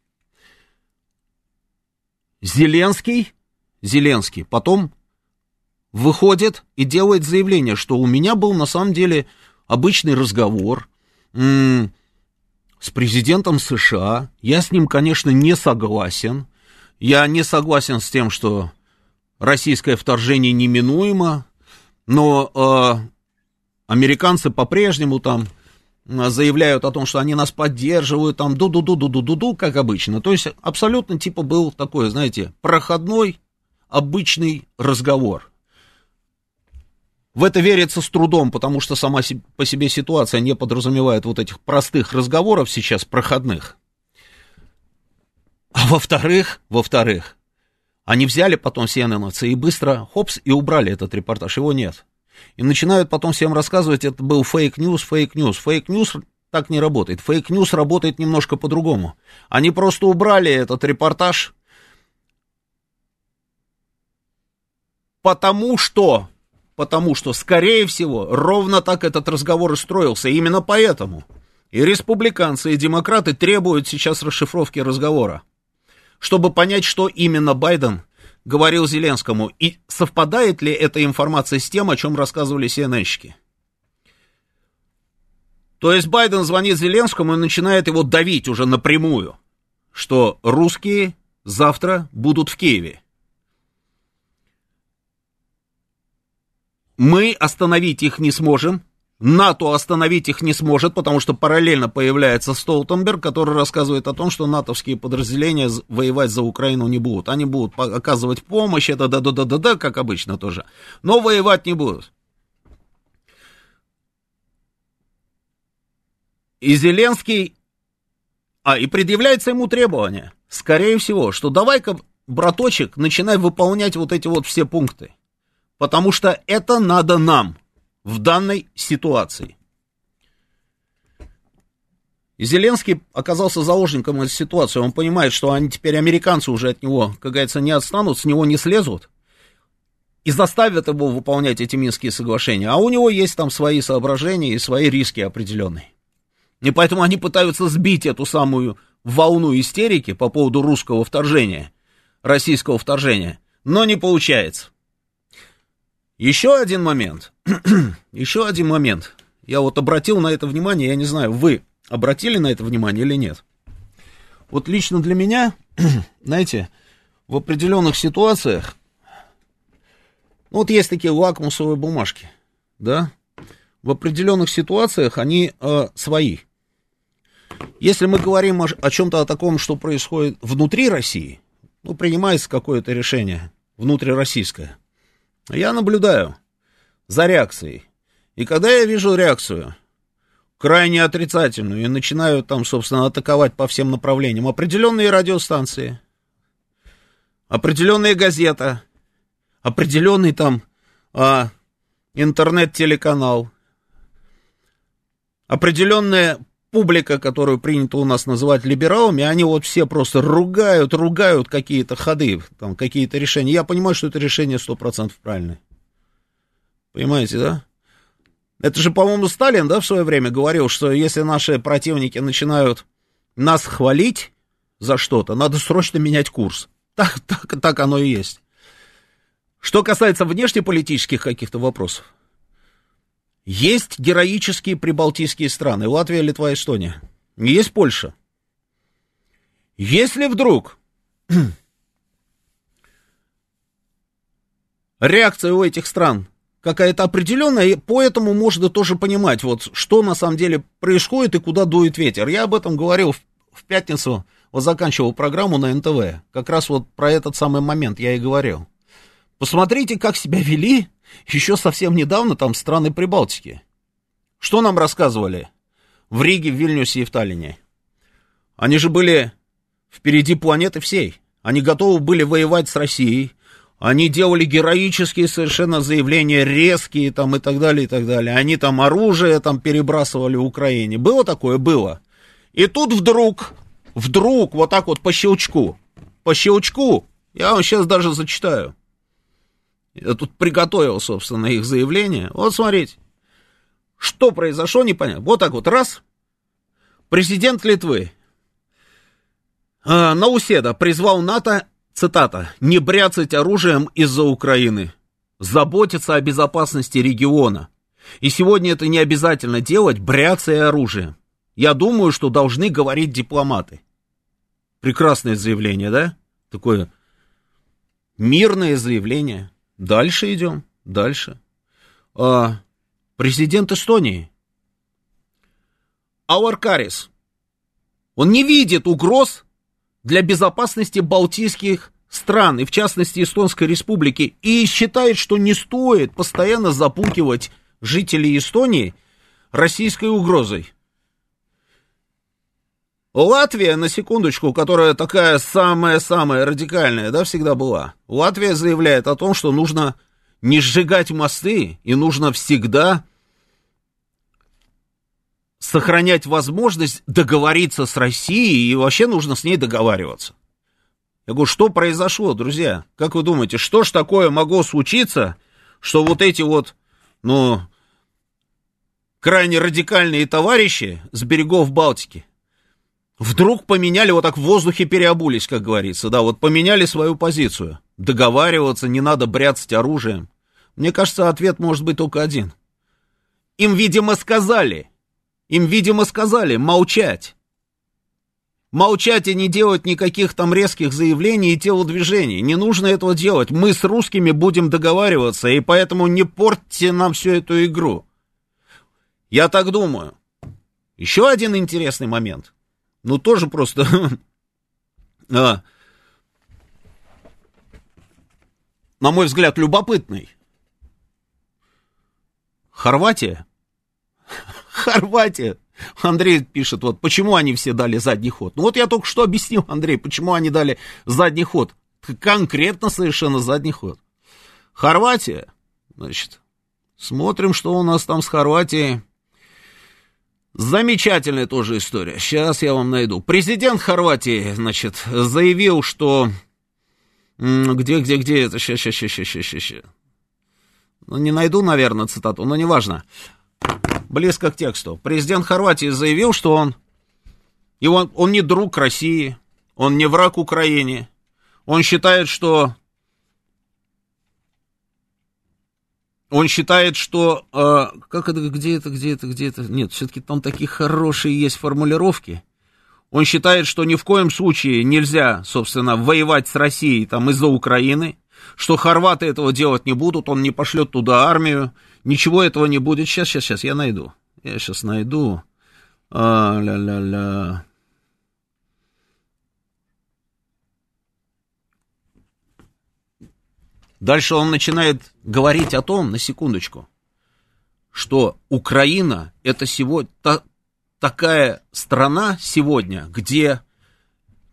Зеленский, Зеленский потом выходит и делает заявление, что у меня был на самом деле обычный разговор с президентом США. Я с ним, конечно, не согласен. Я не согласен с тем, что российское вторжение неминуемо, но э, американцы по-прежнему там заявляют о том, что они нас поддерживают, там ду-ду-ду-ду-ду-ду-ду, как обычно. То есть абсолютно типа был такой, знаете, проходной, обычный разговор. В это верится с трудом, потому что сама по себе ситуация не подразумевает вот этих простых разговоров сейчас, проходных. А во-вторых, во-вторых, они взяли потом все ННЦ и быстро, хопс, и убрали этот репортаж, его нет. И начинают потом всем рассказывать, это был fake news, fake news. Fake news так не работает. Fake news работает немножко по-другому. Они просто убрали этот репортаж, потому что потому что, скорее всего, ровно так этот разговор и строился. И именно поэтому и республиканцы, и демократы требуют сейчас расшифровки разговора, чтобы понять, что именно Байден говорил Зеленскому, и совпадает ли эта информация с тем, о чем рассказывали cnn То есть Байден звонит Зеленскому и начинает его давить уже напрямую, что русские завтра будут в Киеве. Мы остановить их не сможем, НАТО остановить их не сможет, потому что параллельно появляется Столтенберг, который рассказывает о том, что натовские подразделения воевать за Украину не будут. Они будут оказывать помощь, это да-да-да-да-да, как обычно тоже, но воевать не будут. И Зеленский... А, и предъявляется ему требование, скорее всего, что давай-ка, браточек, начинай выполнять вот эти вот все пункты. Потому что это надо нам в данной ситуации. Зеленский оказался заложником этой ситуации. Он понимает, что они теперь американцы уже от него, как говорится, не отстанут, с него не слезут и заставят его выполнять эти Минские соглашения. А у него есть там свои соображения и свои риски определенные. И поэтому они пытаются сбить эту самую волну истерики по поводу русского вторжения, российского вторжения, но не получается. Еще один момент. Еще один момент. Я вот обратил на это внимание, я не знаю, вы обратили на это внимание или нет. Вот лично для меня, знаете, в определенных ситуациях, ну, вот есть такие лакмусовые бумажки, да, в определенных ситуациях они э, свои. Если мы говорим о, о чем-то о таком, что происходит внутри России, ну, принимается какое-то решение внутрироссийское, я наблюдаю за реакцией. И когда я вижу реакцию, крайне отрицательную, и начинаю там, собственно, атаковать по всем направлениям определенные радиостанции, определенная газета, определенный там а, интернет-телеканал, определенная публика, которую принято у нас называть либералами, они вот все просто ругают, ругают какие-то ходы, там, какие-то решения. Я понимаю, что это решение 100% правильное. Понимаете, да? Это же, по-моему, Сталин, да, в свое время говорил, что если наши противники начинают нас хвалить за что-то, надо срочно менять курс. Так, так, так оно и есть. Что касается внешнеполитических каких-то вопросов, есть героические прибалтийские страны, Латвия, Литва, Эстония. Есть Польша. Если вдруг реакция у этих стран какая-то определенная, поэтому можно тоже понимать, вот, что на самом деле происходит и куда дует ветер. Я об этом говорил в, в пятницу, вот заканчивал программу на НТВ. Как раз вот про этот самый момент я и говорил. Посмотрите, как себя вели еще совсем недавно там страны Прибалтики. Что нам рассказывали в Риге, в Вильнюсе и в Таллине? Они же были впереди планеты всей. Они готовы были воевать с Россией. Они делали героические совершенно заявления, резкие там и так далее, и так далее. Они там оружие там перебрасывали Украине. Было такое? Было. И тут вдруг, вдруг, вот так вот по щелчку, по щелчку, я вам сейчас даже зачитаю. Я тут приготовил, собственно, их заявление. Вот смотрите, что произошло, непонятно. Вот так вот, раз. Президент Литвы э, Науседа призвал НАТО, цитата, не бряцать оружием из-за Украины, заботиться о безопасности региона. И сегодня это не обязательно делать, бряцая оружием. Я думаю, что должны говорить дипломаты. Прекрасное заявление, да? Такое мирное заявление. Дальше идем, дальше. А, президент Эстонии. Ауаркарис. Он не видит угроз для безопасности балтийских стран, и в частности Эстонской республики, и считает, что не стоит постоянно запугивать жителей Эстонии российской угрозой. Латвия, на секундочку, которая такая самая-самая радикальная, да, всегда была. Латвия заявляет о том, что нужно не сжигать мосты и нужно всегда сохранять возможность договориться с Россией и вообще нужно с ней договариваться. Я говорю, что произошло, друзья? Как вы думаете, что ж такое могло случиться, что вот эти вот, ну, крайне радикальные товарищи с берегов Балтики вдруг поменяли, вот так в воздухе переобулись, как говорится, да, вот поменяли свою позицию. Договариваться, не надо бряцать оружием. Мне кажется, ответ может быть только один. Им, видимо, сказали, им, видимо, сказали молчать. Молчать и не делать никаких там резких заявлений и телодвижений. Не нужно этого делать. Мы с русскими будем договариваться, и поэтому не портите нам всю эту игру. Я так думаю. Еще один интересный момент. Ну, тоже просто... а, на мой взгляд, любопытный. Хорватия. Хорватия. Андрей пишет, вот почему они все дали задний ход. Ну вот я только что объяснил, Андрей, почему они дали задний ход. Конкретно совершенно задний ход. Хорватия, значит, смотрим, что у нас там с Хорватией. Замечательная тоже история. Сейчас я вам найду. Президент Хорватии, значит, заявил, что... Где, где, где это? Сейчас, сейчас, сейчас, сейчас, сейчас. Ну, не найду, наверное, цитату, но неважно. Близко к тексту. Президент Хорватии заявил, что он... И он, он не друг России, он не враг Украине. Он считает, что Он считает, что... Э, как это, где это, где это, где это? Нет, все-таки там такие хорошие есть формулировки. Он считает, что ни в коем случае нельзя, собственно, воевать с Россией там из-за Украины, что хорваты этого делать не будут, он не пошлет туда армию, ничего этого не будет. Сейчас, сейчас, сейчас, я найду. Я сейчас найду. А, ля-ля-ля. Дальше он начинает говорить о том, на секундочку, что Украина это сегодня та, такая страна сегодня, где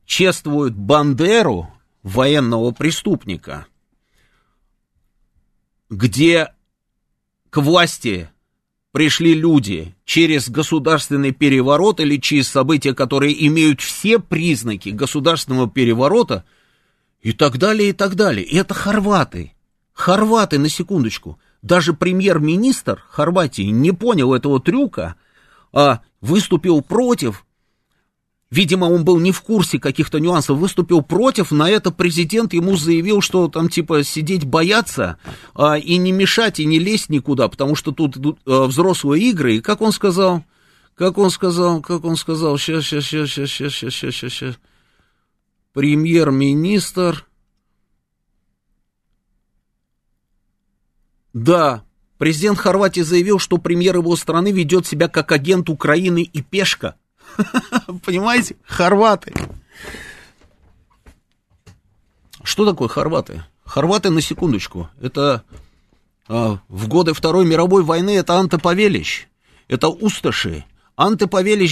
чествуют Бандеру, военного преступника, где к власти пришли люди через государственный переворот или через события, которые имеют все признаки государственного переворота – и так далее, и так далее. И это хорваты. Хорваты, на секундочку. Даже премьер-министр Хорватии не понял этого трюка, а выступил против. Видимо, он был не в курсе каких-то нюансов, выступил против. На это президент ему заявил, что там типа сидеть бояться а, и не мешать, и не лезть никуда, потому что тут, тут а, э, взрослые игры. И как он сказал? Как он сказал? Как он сказал? Сейчас, сейчас, сейчас, сейчас, сейчас, сейчас, сейчас, сейчас премьер-министр... Да, президент Хорватии заявил, что премьер его страны ведет себя как агент Украины и пешка. Понимаете? Хорваты. Что такое хорваты? Хорваты, на секундочку, это а, в годы Второй мировой войны это Анте это Усташи. Анте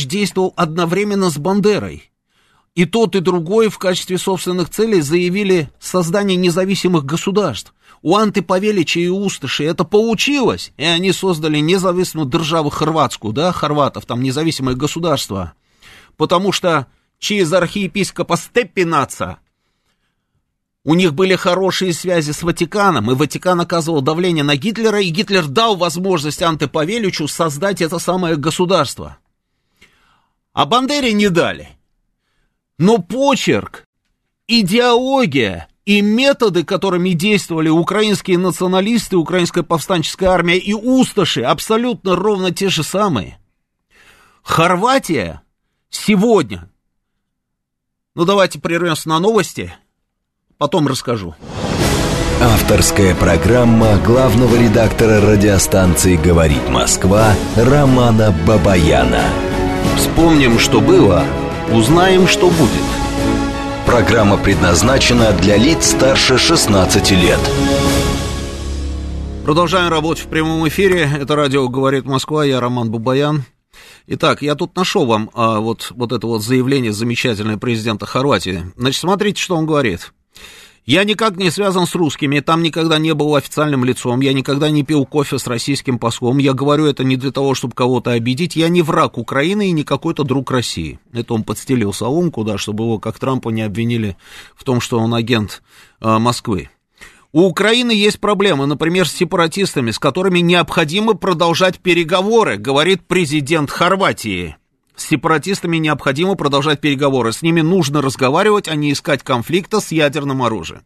действовал одновременно с Бандерой. И тот, и другой в качестве собственных целей заявили создание независимых государств. У Анты Павелича и Усташи это получилось, и они создали независимую державу хорватскую, да, хорватов, там независимое государство. Потому что через архиепископа Степпинаца у них были хорошие связи с Ватиканом, и Ватикан оказывал давление на Гитлера, и Гитлер дал возможность Анте Павеличу создать это самое государство. А Бандере не дали. Но почерк, идеология и методы, которыми действовали украинские националисты, украинская повстанческая армия и усташи, абсолютно ровно те же самые. Хорватия сегодня. Ну, давайте прервемся на новости, потом расскажу. Авторская программа главного редактора радиостанции «Говорит Москва» Романа Бабаяна. Вспомним, что было – Узнаем, что будет. Программа предназначена для лиц старше 16 лет. Продолжаем работать в прямом эфире. Это радио «Говорит Москва». Я Роман Бабаян. Итак, я тут нашел вам а, вот, вот это вот заявление замечательное президента Хорватии. Значит, смотрите, что он говорит. Я никак не связан с русскими, там никогда не был официальным лицом, я никогда не пил кофе с российским послом, я говорю это не для того, чтобы кого-то обидеть, я не враг Украины и не какой-то друг России. Это он подстелил соломку, да, чтобы его, как Трампа, не обвинили в том, что он агент э, Москвы. У Украины есть проблемы, например, с сепаратистами, с которыми необходимо продолжать переговоры, говорит президент Хорватии. С сепаратистами необходимо продолжать переговоры. С ними нужно разговаривать, а не искать конфликта с ядерным оружием.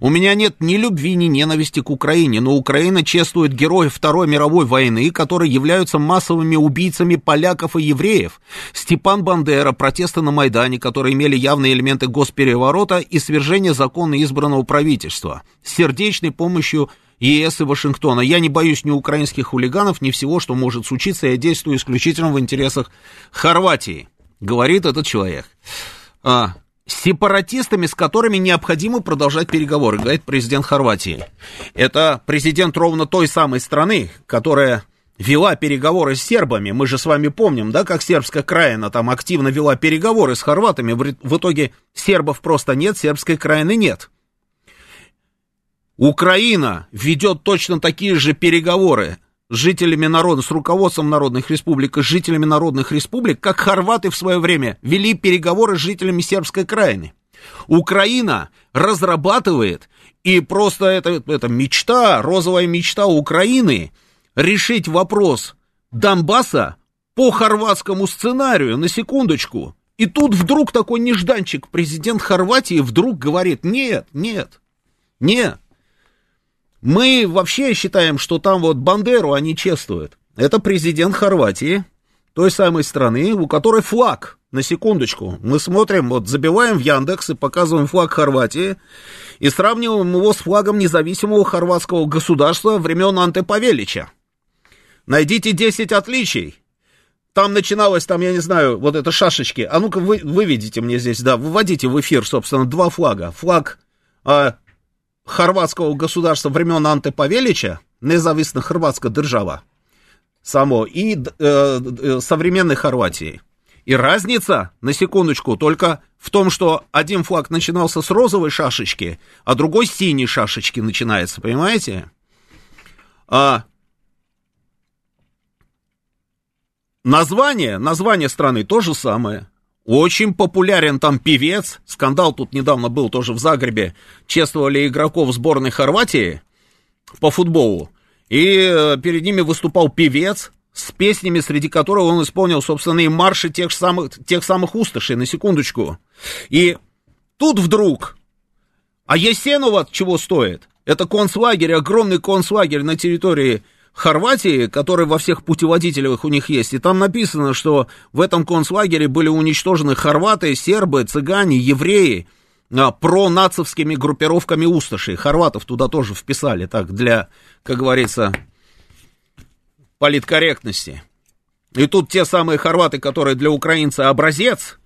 У меня нет ни любви, ни ненависти к Украине, но Украина чествует героев Второй мировой войны, которые являются массовыми убийцами поляков и евреев. Степан Бандера, протесты на Майдане, которые имели явные элементы госпереворота и свержение закона избранного правительства. С сердечной помощью ЕС и Вашингтона. Я не боюсь ни украинских хулиганов, ни всего, что может случиться. Я действую исключительно в интересах Хорватии, говорит этот человек. А, сепаратистами, с которыми необходимо продолжать переговоры, говорит президент Хорватии. Это президент ровно той самой страны, которая вела переговоры с сербами. Мы же с вами помним, да, как сербская краина там активно вела переговоры с хорватами. В итоге сербов просто нет, сербской краины нет. Украина ведет точно такие же переговоры с жителями народа, с руководством народных республик и с жителями народных республик, как хорваты в свое время вели переговоры с жителями сербской краины. Украина разрабатывает, и просто это, это мечта, розовая мечта Украины, решить вопрос Донбасса по хорватскому сценарию, на секундочку. И тут вдруг такой нежданчик, президент Хорватии вдруг говорит, нет, нет, нет, мы вообще считаем, что там вот Бандеру они чествуют. Это президент Хорватии, той самой страны, у которой флаг, на секундочку. Мы смотрим, вот забиваем в Яндекс и показываем флаг Хорватии и сравниваем его с флагом независимого хорватского государства времен Анте Павелича. Найдите 10 отличий. Там начиналось, там, я не знаю, вот это шашечки. А ну-ка, вы, выведите мне здесь, да, выводите в эфир, собственно, два флага. Флаг а, хорватского государства времен Анте Павелича, независна Хорватская держава, само, и э, э, современной Хорватии. И разница, на секундочку, только в том, что один флаг начинался с розовой шашечки, а другой с синей шашечки начинается, понимаете? А, название, название страны то же самое. Очень популярен там певец. Скандал тут недавно был тоже в Загребе. Чествовали игроков сборной Хорватии по футболу. И э, перед ними выступал певец с песнями, среди которых он исполнил, собственно, и марши тех самых, тех самых усташей, на секундочку. И тут вдруг, а Есенова чего стоит? Это концлагерь, огромный концлагерь на территории Хорватии, который во всех путеводителях у них есть, и там написано, что в этом концлагере были уничтожены хорваты, сербы, цыгане, евреи, а, пронацовскими группировками усташей. Хорватов туда тоже вписали, так, для, как говорится, политкорректности. И тут те самые хорваты, которые для украинца образец,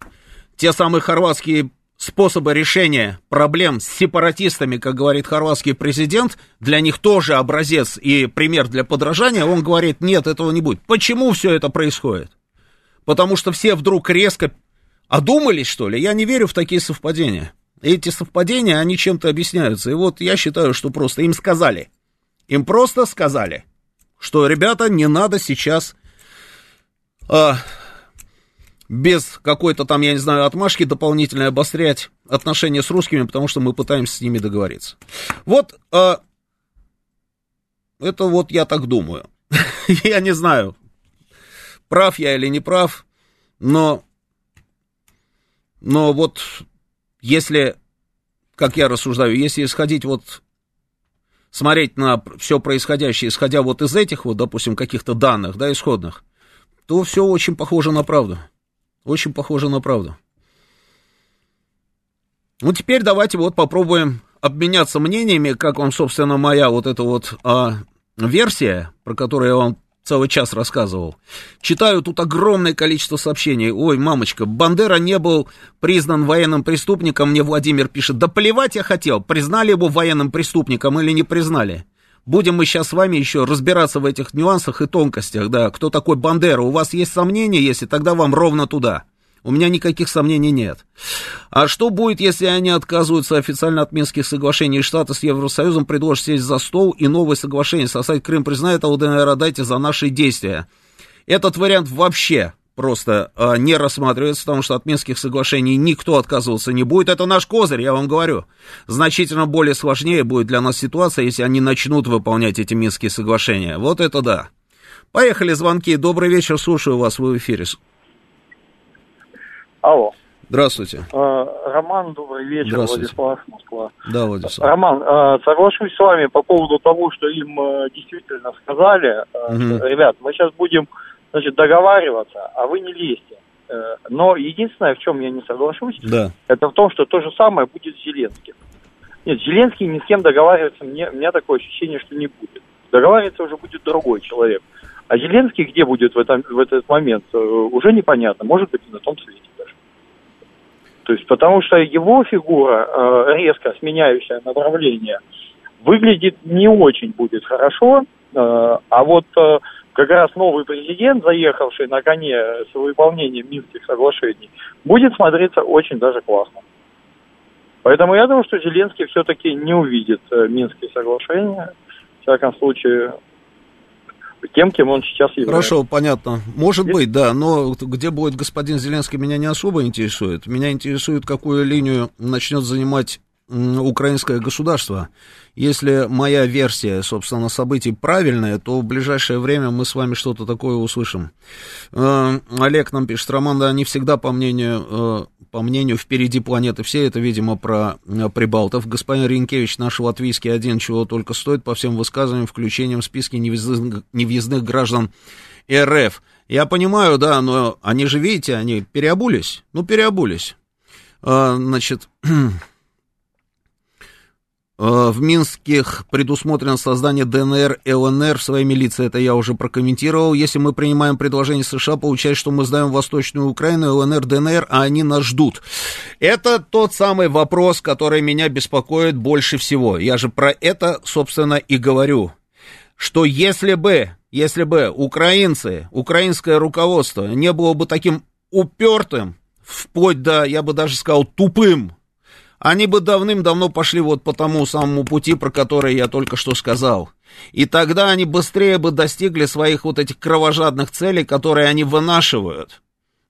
те самые хорватские способы решения проблем с сепаратистами, как говорит хорватский президент, для них тоже образец и пример для подражания, он говорит, нет, этого не будет. Почему все это происходит? Потому что все вдруг резко одумались, что ли? Я не верю в такие совпадения. Эти совпадения, они чем-то объясняются. И вот я считаю, что просто им сказали. Им просто сказали, что, ребята, не надо сейчас а, без какой-то там, я не знаю, отмашки дополнительной обострять отношения с русскими, потому что мы пытаемся с ними договориться. Вот, э, это вот я так думаю. я не знаю, прав я или не прав, но, но вот если, как я рассуждаю, если исходить вот смотреть на все происходящее, исходя вот из этих вот, допустим, каких-то данных, да, исходных, то все очень похоже на правду. Очень похоже на правду. Ну, теперь давайте вот попробуем обменяться мнениями, как вам, собственно, моя вот эта вот а, версия, про которую я вам целый час рассказывал. Читаю тут огромное количество сообщений. Ой, мамочка, Бандера не был признан военным преступником, мне Владимир пишет. Да плевать я хотел, признали его военным преступником или не признали. Будем мы сейчас с вами еще разбираться в этих нюансах и тонкостях, да, кто такой Бандера. У вас есть сомнения, если тогда вам ровно туда. У меня никаких сомнений нет. А что будет, если они отказываются официально от Минских соглашений, Штаты с Евросоюзом предложат сесть за стол и новые соглашения сосать Крым признает, а ЛДНР отдайте за наши действия? Этот вариант вообще просто э, не рассматривается, потому что от Минских соглашений никто отказываться не будет. Это наш козырь, я вам говорю. Значительно более сложнее будет для нас ситуация, если они начнут выполнять эти Минские соглашения. Вот это да. Поехали звонки. Добрый вечер, слушаю вас, вы в эфире. Алло. Здравствуйте. А, Роман, добрый вечер, Владислав, Москва. Да, Владислав. Роман, а, соглашусь с вами по поводу того, что им действительно сказали. Угу. Ребят, мы сейчас будем значит, договариваться, а вы не лезьте. Э, но единственное, в чем я не соглашусь, да. это в том, что то же самое будет с Зеленским. Нет, Зеленский ни с кем договариваться, мне, у меня такое ощущение, что не будет. Договариваться уже будет другой человек. А Зеленский где будет в, этом, в этот момент, э, уже непонятно. Может быть, на том свете даже. То есть, потому что его фигура, э, резко сменяющая направление, выглядит не очень будет хорошо. А вот как раз новый президент, заехавший на коне с выполнением Минских соглашений, будет смотреться очень даже классно. Поэтому я думаю, что Зеленский все-таки не увидит э, Минские соглашения. В всяком случае, тем, кем он сейчас является. Хорошо, понятно. Может И... быть, да, но где будет господин Зеленский, меня не особо интересует. Меня интересует, какую линию начнет занимать украинское государство. Если моя версия, собственно, событий правильная, то в ближайшее время мы с вами что-то такое услышим. Э, Олег нам пишет, Роман, да, они всегда, по мнению, э, по мнению впереди планеты все, это, видимо, про э, прибалтов. Господин Ренкевич, наш латвийский один, чего только стоит, по всем высказываниям, включением в списки невъездных, невъездных граждан РФ. Я понимаю, да, но они же, видите, они переобулись. Ну, переобулись. Значит, Э, в Минских предусмотрено создание ДНР, ЛНР в своей милиции, это я уже прокомментировал. Если мы принимаем предложение США, получается, что мы сдаем Восточную Украину, ЛНР, ДНР, а они нас ждут. Это тот самый вопрос, который меня беспокоит больше всего. Я же про это, собственно, и говорю. Что если бы, если бы украинцы, украинское руководство не было бы таким упертым, вплоть до, я бы даже сказал, тупым, они бы давным-давно пошли вот по тому самому пути, про который я только что сказал. И тогда они быстрее бы достигли своих вот этих кровожадных целей, которые они вынашивают.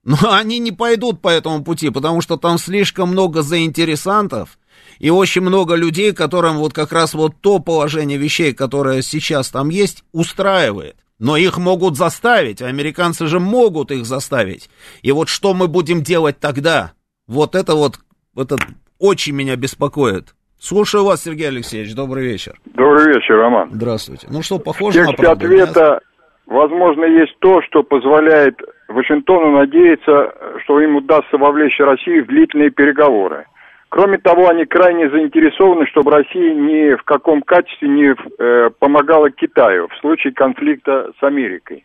Но они не пойдут по этому пути, потому что там слишком много заинтересантов и очень много людей, которым вот как раз вот то положение вещей, которое сейчас там есть, устраивает. Но их могут заставить, американцы же могут их заставить. И вот что мы будем делать тогда? Вот это вот этот очень меня беспокоит. Слушаю вас, Сергей Алексеевич. Добрый вечер. Добрый вечер, Роман. Здравствуйте. Ну что, похоже на правду? ответа, возможно, есть то, что позволяет Вашингтону надеяться, что им удастся вовлечь Россию в длительные переговоры. Кроме того, они крайне заинтересованы, чтобы Россия ни в каком качестве не э, помогала Китаю в случае конфликта с Америкой.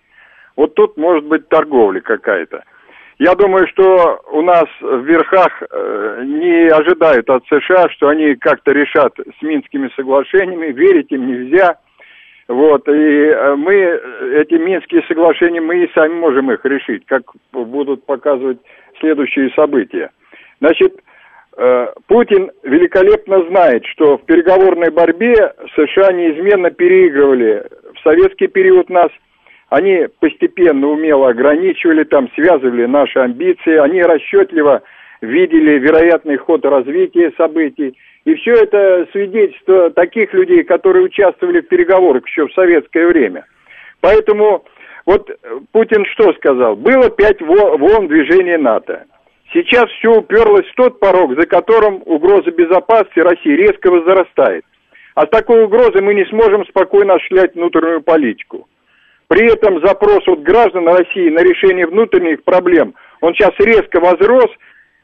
Вот тут может быть торговля какая-то. Я думаю, что у нас в верхах э, не ожидают от США, что они как-то решат с Минскими соглашениями, верить им нельзя. Вот, и э, мы, эти Минские соглашения, мы и сами можем их решить, как будут показывать следующие события. Значит, э, Путин великолепно знает, что в переговорной борьбе США неизменно переигрывали. В советский период нас они постепенно, умело ограничивали, там, связывали наши амбиции, они расчетливо видели вероятный ход развития событий. И все это свидетельство таких людей, которые участвовали в переговорах еще в советское время. Поэтому вот Путин что сказал? Было пять волн движения НАТО. Сейчас все уперлось в тот порог, за которым угроза безопасности России резко возрастает. А с такой угрозой мы не сможем спокойно осуществлять внутреннюю политику. При этом запрос от граждан России на решение внутренних проблем, он сейчас резко возрос,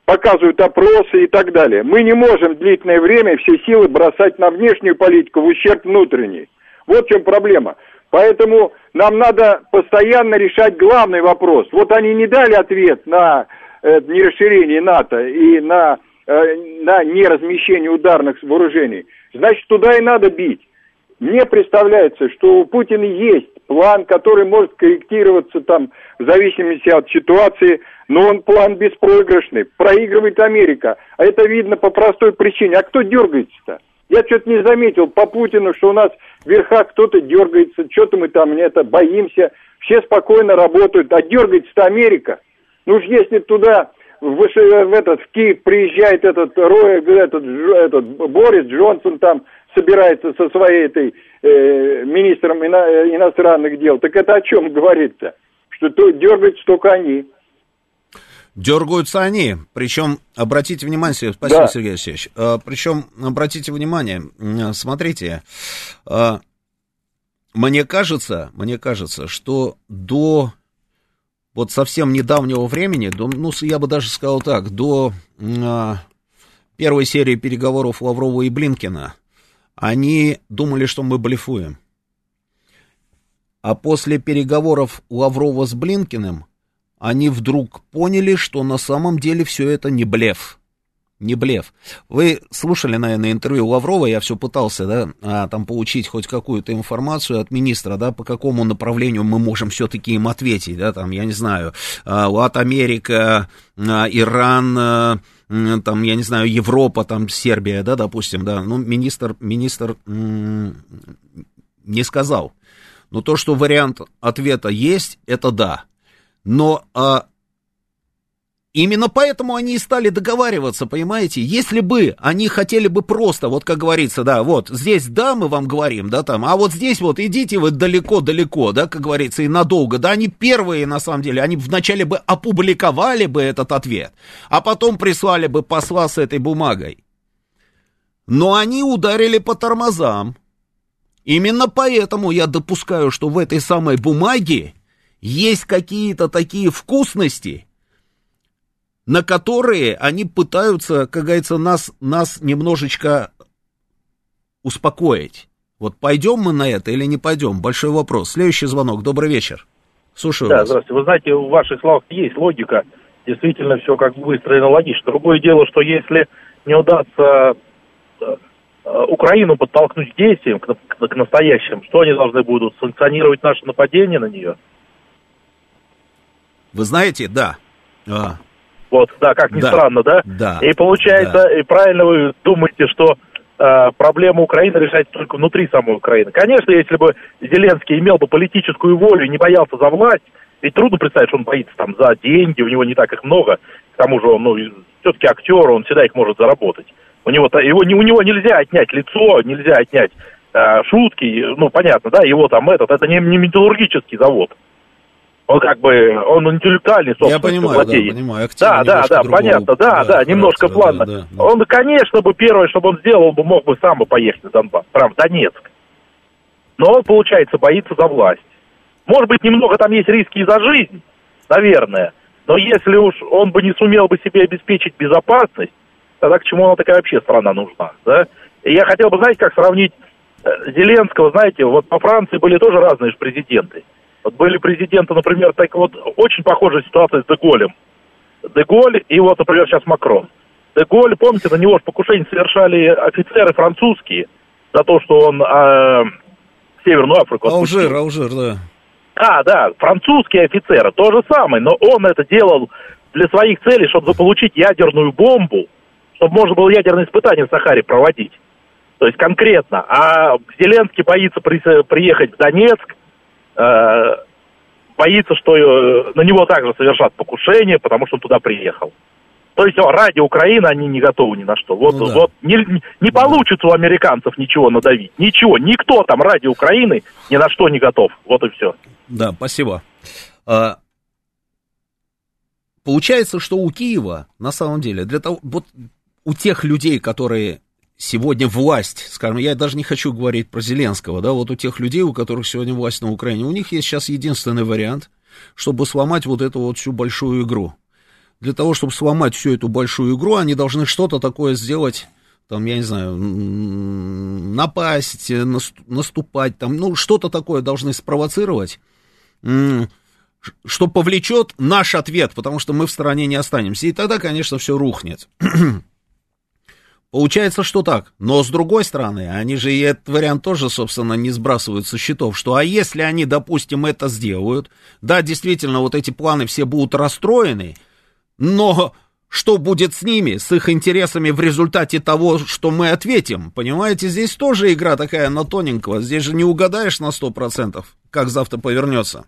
показывают опросы и так далее. Мы не можем длительное время все силы бросать на внешнюю политику в ущерб внутренней. Вот в чем проблема. Поэтому нам надо постоянно решать главный вопрос. Вот они не дали ответ на э, нерасширение НАТО и на, э, на неразмещение ударных вооружений. Значит, туда и надо бить. Мне представляется, что у Путина есть план, который может корректироваться там в зависимости от ситуации, но он план беспроигрышный. Проигрывает Америка. А это видно по простой причине. А кто дергается-то? Я что-то не заметил по Путину, что у нас в верхах кто-то дергается, что-то мы там не это боимся, все спокойно работают, а дергается-то Америка. Ну уж если туда в, в этот в Киев приезжает этот Рой, этот, этот Борис Джонсон там собирается со своей этой э, министром ино, иностранных дел, так это о чем говорится? Что то, дергаются только они. Дергаются они, причем, обратите внимание, спасибо, да. Сергей Алексеевич, а, причем, обратите внимание, смотрите, а, мне кажется, мне кажется, что до вот совсем недавнего времени, до, ну, я бы даже сказал так, до первой серии переговоров Лаврова и Блинкина, они думали, что мы блефуем. А после переговоров Лаврова с Блинкиным, они вдруг поняли, что на самом деле все это не блеф не блеф. Вы слушали, наверное, интервью Лаврова, я все пытался, да, а, там получить хоть какую-то информацию от министра, да, по какому направлению мы можем все-таки им ответить, да, там, я не знаю, Лат Америка, а, Иран, а, там, я не знаю, Европа, там, Сербия, да, допустим, да, ну, министр, министр не сказал. Но то, что вариант ответа есть, это да. Но а, Именно поэтому они и стали договариваться, понимаете? Если бы они хотели бы просто, вот как говорится, да, вот здесь да, мы вам говорим, да, там, а вот здесь вот идите вы далеко-далеко, да, как говорится, и надолго, да, они первые, на самом деле, они вначале бы опубликовали бы этот ответ, а потом прислали бы посла с этой бумагой. Но они ударили по тормозам. Именно поэтому я допускаю, что в этой самой бумаге есть какие-то такие вкусности, на которые они пытаются, как говорится, нас, нас немножечко успокоить. Вот пойдем мы на это или не пойдем? Большой вопрос. Следующий звонок. Добрый вечер. Слушаю да, вас. здравствуйте. Вы знаете, в ваших словах есть логика. Действительно, все как выстроено логично. Другое дело, что если не удастся э, Украину подтолкнуть к действиям, к, к, к настоящим, что они должны будут? Санкционировать наше нападение на нее? Вы знаете, да. А, вот, да, как ни Да. странно, да? Да. И получается, и правильно вы думаете, что э, проблема Украины решается только внутри самой Украины. Конечно, если бы Зеленский имел бы политическую волю и не боялся за власть, ведь трудно представить, что он боится там за деньги, у него не так их много. К тому же он, ну, все-таки актер, он всегда их может заработать. У него, его, не- у него нельзя отнять лицо, нельзя отнять э, шутки, ну, понятно, да, его там этот, это не, не металлургический завод. Он как бы, он интеллектуальный, собственно, Я понимаю, да, владеет. понимаю. Актив Да, да, да, другого, понятно, да, да, немножко плавно. да, да. Он, конечно, бы первое, чтобы он сделал, бы мог бы сам бы поехать в Донбасс, прям в Донецк. Но он, получается, боится за власть. Может быть, немного там есть риски и за жизнь, наверное. Но если уж он бы не сумел бы себе обеспечить безопасность, тогда к чему она такая вообще страна нужна, да? И я хотел бы, знаете, как сравнить э, Зеленского, знаете, вот по Франции были тоже разные же президенты. Были президенты, например, так вот, очень похожая ситуация с Деголем. Деголь и вот, например, сейчас Макрон. Деголь, помните, на него же покушение совершали офицеры французские за то, что он э, Северную Африку отпустил. Алжир, Алжир, да. А, да, французские офицеры, то же самое, но он это делал для своих целей, чтобы заполучить ядерную бомбу, чтобы можно было ядерные испытания в Сахаре проводить. То есть конкретно. А Зеленский боится при- приехать в Донецк, э, боится, что э, на него также совершат покушение, потому что он туда приехал. То есть ради Украины они не готовы ни на что. Вот, Ну да. вот не, не- не получится у американцев ничего надавить. Ничего. Никто там ради Украины ни на что не готов. Вот и все. Да, спасибо. А, получается, что у Киева, на самом деле, для того, вот у тех людей, которые сегодня власть, скажем, я даже не хочу говорить про Зеленского, да, вот у тех людей, у которых сегодня власть на Украине, у них есть сейчас единственный вариант, чтобы сломать вот эту вот всю большую игру. Для того, чтобы сломать всю эту большую игру, они должны что-то такое сделать, там, я не знаю, напасть, нас- наступать, там, ну, что-то такое должны спровоцировать, что повлечет наш ответ, потому что мы в стороне не останемся. И тогда, конечно, все рухнет. Получается, что так. Но с другой стороны, они же и этот вариант тоже, собственно, не сбрасывают со счетов, что а если они, допустим, это сделают, да, действительно, вот эти планы все будут расстроены, но что будет с ними, с их интересами в результате того, что мы ответим? Понимаете, здесь тоже игра такая на тоненького. Здесь же не угадаешь на 100%, как завтра повернется.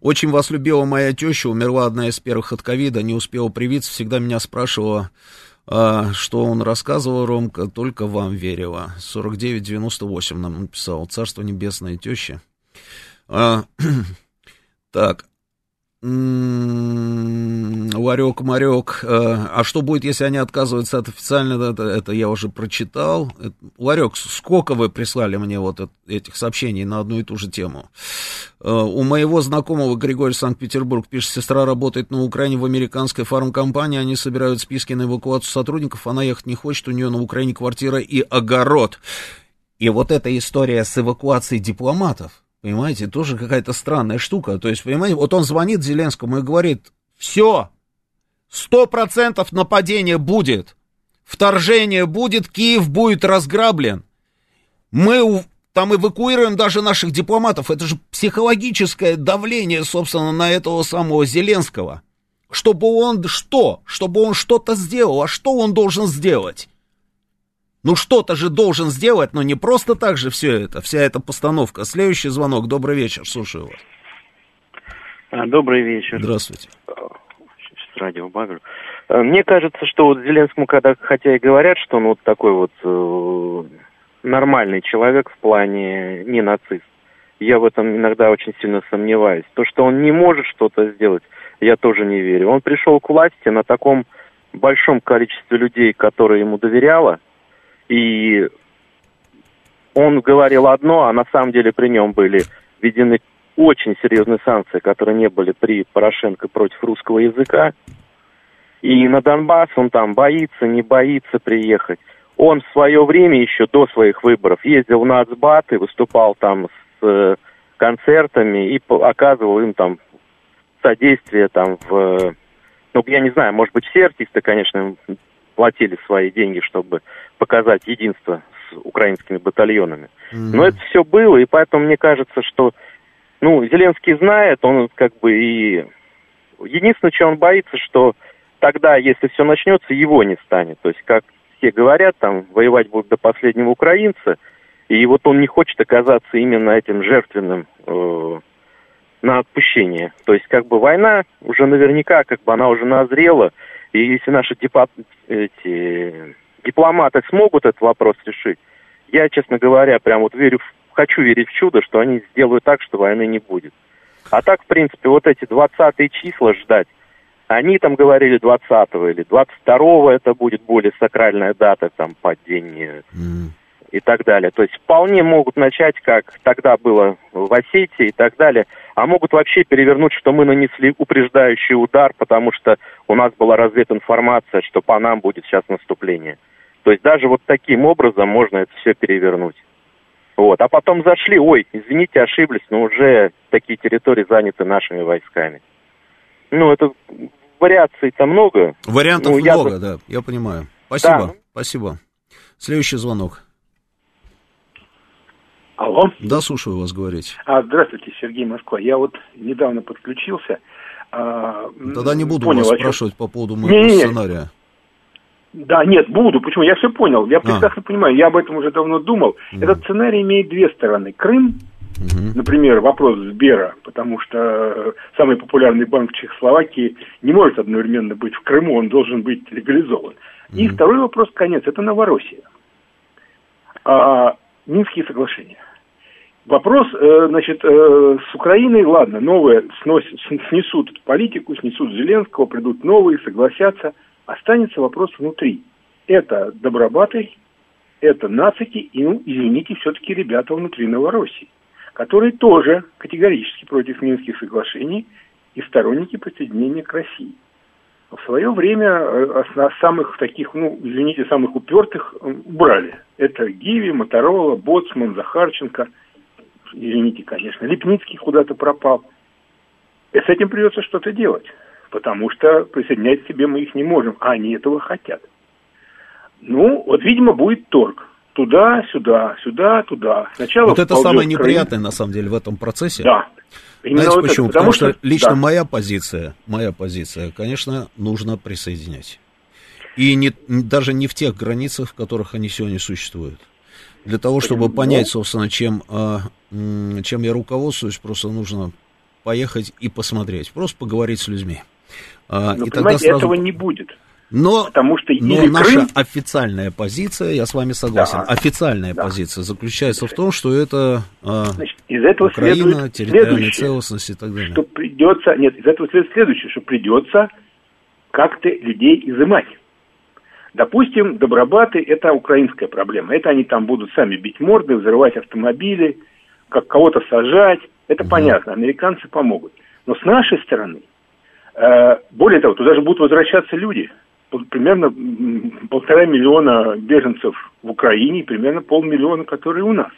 Очень вас любила моя теща, умерла одна из первых от ковида, не успела привиться, всегда меня спрашивала, а, что он рассказывал, Ромка, только вам верила. 49-98 нам написал, царство небесное теща. А, так, Ларек, Марек. э, А что будет, если они отказываются от официального? Это, это я уже прочитал. Э, Ларек, сколько вы прислали мне вот эт- этих сообщений на одну и ту же тему? у моего знакомого Григория Санкт-Петербург, пишет, сестра работает на Украине в американской фармкомпании, они собирают списки на эвакуацию сотрудников, она ехать не хочет, у нее на Украине квартира и огород. И вот эта история с эвакуацией дипломатов, понимаете, тоже какая-то странная штука. То есть, понимаете, вот он звонит Зеленскому и говорит, все, сто процентов нападение будет, вторжение будет, Киев будет разграблен. Мы там эвакуируем даже наших дипломатов. Это же психологическое давление, собственно, на этого самого Зеленского. Чтобы он что? Чтобы он что-то сделал. А что он должен сделать? Ну что-то же должен сделать, но не просто так же все это, вся эта постановка. Следующий звонок. Добрый вечер, слушаю вас. А, добрый вечер. Здравствуйте. С радио Багр. А, мне кажется, что вот Зеленскому, когда, хотя и говорят, что он вот такой вот э, нормальный человек в плане не нацист, я в этом иногда очень сильно сомневаюсь. То, что он не может что-то сделать, я тоже не верю. Он пришел к власти на таком большом количестве людей, которые ему доверяла, и он говорил одно, а на самом деле при нем были введены очень серьезные санкции, которые не были при Порошенко против русского языка. И на Донбасс он там боится, не боится приехать. Он в свое время еще до своих выборов ездил на Ацбат и выступал там с э, концертами и оказывал им там содействие там в... Ну, я не знаю, может быть, все артисты, конечно, платили свои деньги, чтобы показать единство с украинскими батальонами. Mm-hmm. Но это все было, и поэтому мне кажется, что ну, Зеленский знает, он как бы и... Единственное, что он боится, что тогда, если все начнется, его не станет. То есть, как все говорят, там, воевать будут до последнего украинца, и вот он не хочет оказаться именно этим жертвенным э, на отпущение. То есть, как бы война уже наверняка, как бы она уже назрела, и если наши депа, эти, дипломаты смогут этот вопрос решить, я, честно говоря, прям вот верю, хочу верить в чудо, что они сделают так, что войны не будет. А так, в принципе, вот эти 20 числа ждать, они там говорили 20 или 22 это будет более сакральная дата, там, по день mm. и так далее. То есть вполне могут начать, как тогда было в Осетии и так далее, а могут вообще перевернуть, что мы нанесли упреждающий удар, потому что у нас была разведана информация, что по нам будет сейчас наступление. То есть даже вот таким образом можно это все перевернуть. Вот. А потом зашли, ой, извините, ошиблись, но уже такие территории заняты нашими войсками. Ну, это вариаций-то много. Вариантов ну, много, я... да, я понимаю. Спасибо, да. спасибо. Следующий звонок. Алло. Да, слушаю вас говорить. А, здравствуйте, Сергей Москва. Я вот недавно подключился. А, Тогда не буду понял, вас спрашивать по поводу моего не, не, сценария. Да, нет, буду. Почему? Я все понял. Я прекрасно а. понимаю. Я об этом уже давно думал. Mm. Этот сценарий имеет две стороны. Крым, угу. например, вопрос Сбера, потому что самый популярный банк Чехословакии не может одновременно быть в Крыму, он должен быть легализован. Угу. И второй вопрос, конец, это Новороссия. А, Минские соглашения. Вопрос, э, значит, э, с Украиной, ладно, новые сносят, снесут политику, снесут Зеленского, придут новые, согласятся. Останется вопрос внутри. Это Добробаты, это нацики и, ну, извините, все-таки ребята внутри Новороссии, которые тоже категорически против Минских соглашений и сторонники присоединения к России. В свое время э, самых таких, ну, извините, самых упертых убрали. Это Гиви, Моторола, Боцман, Захарченко – извините, конечно, Лепницкий куда-то пропал. И с этим придется что-то делать, потому что присоединять к себе мы их не можем, а они этого хотят. Ну, вот, видимо, будет торг. Туда, сюда, сюда, туда. Сначала вот это самое неприятное, на самом деле, в этом процессе. Да. Именно Знаете вот почему? Это, потому, потому что, что лично да. моя позиция, моя позиция, конечно, нужно присоединять. И не, даже не в тех границах, в которых они сегодня существуют. Для того, чтобы понять, собственно, чем, а, чем я руководствуюсь, просто нужно поехать и посмотреть, просто поговорить с людьми. А, но, и тогда сразу... этого не будет. Но, Потому что но наша Крым... официальная позиция, я с вами согласен, да, официальная да. позиция заключается в том, что это а, Значит, из этого Украина, территориальная целостность и так далее. Что придется, нет, из этого следует следующее, что придется как-то людей изымать. Допустим, добробаты – это украинская проблема. Это они там будут сами бить морды, взрывать автомобили, как кого-то сажать. Это понятно, американцы помогут. Но с нашей стороны, э, более того, туда же будут возвращаться люди. Примерно полтора миллиона беженцев в Украине примерно полмиллиона, которые у нас.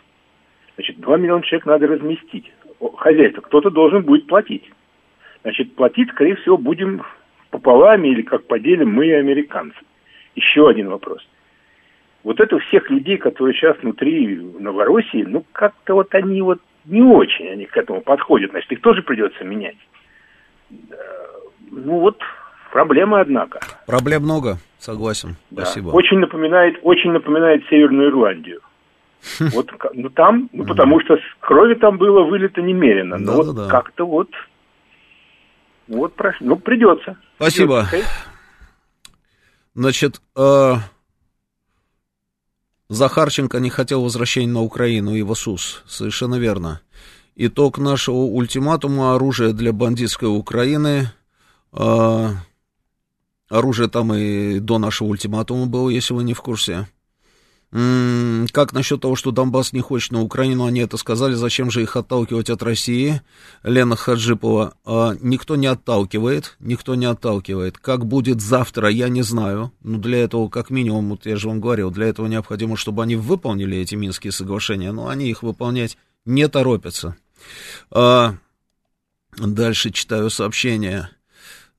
Значит, два миллиона человек надо разместить. Хозяйство, кто-то должен будет платить. Значит, платить, скорее всего, будем пополам или как поделим мы и американцы. Еще один вопрос. Вот это всех людей, которые сейчас внутри Новороссии, ну, как-то вот они вот не очень они к этому подходят. Значит, их тоже придется менять. Да, Ну, вот проблема, однако. Проблем много, согласен. Да. Спасибо. Очень напоминает, очень напоминает Северную Ирландию. Вот, ну там, ну потому что крови там было вылито немерено. Но вот Да-да-да. как-то вот, вот, прош- ну придется. Спасибо. Придется. Значит, э, Захарченко не хотел возвращения на Украину и в СУС. Совершенно верно. Итог нашего ультиматума оружие для бандитской Украины. Э, оружие там и до нашего ультиматума было, если вы не в курсе. Как насчет того, что Донбасс не хочет на Украину, они это сказали, зачем же их отталкивать от России? Лена Хаджипова, а, никто не отталкивает, никто не отталкивает. Как будет завтра, я не знаю, но для этого, как минимум, вот я же вам говорил, для этого необходимо, чтобы они выполнили эти Минские соглашения, но они их выполнять не торопятся. А, Дальше читаю сообщение.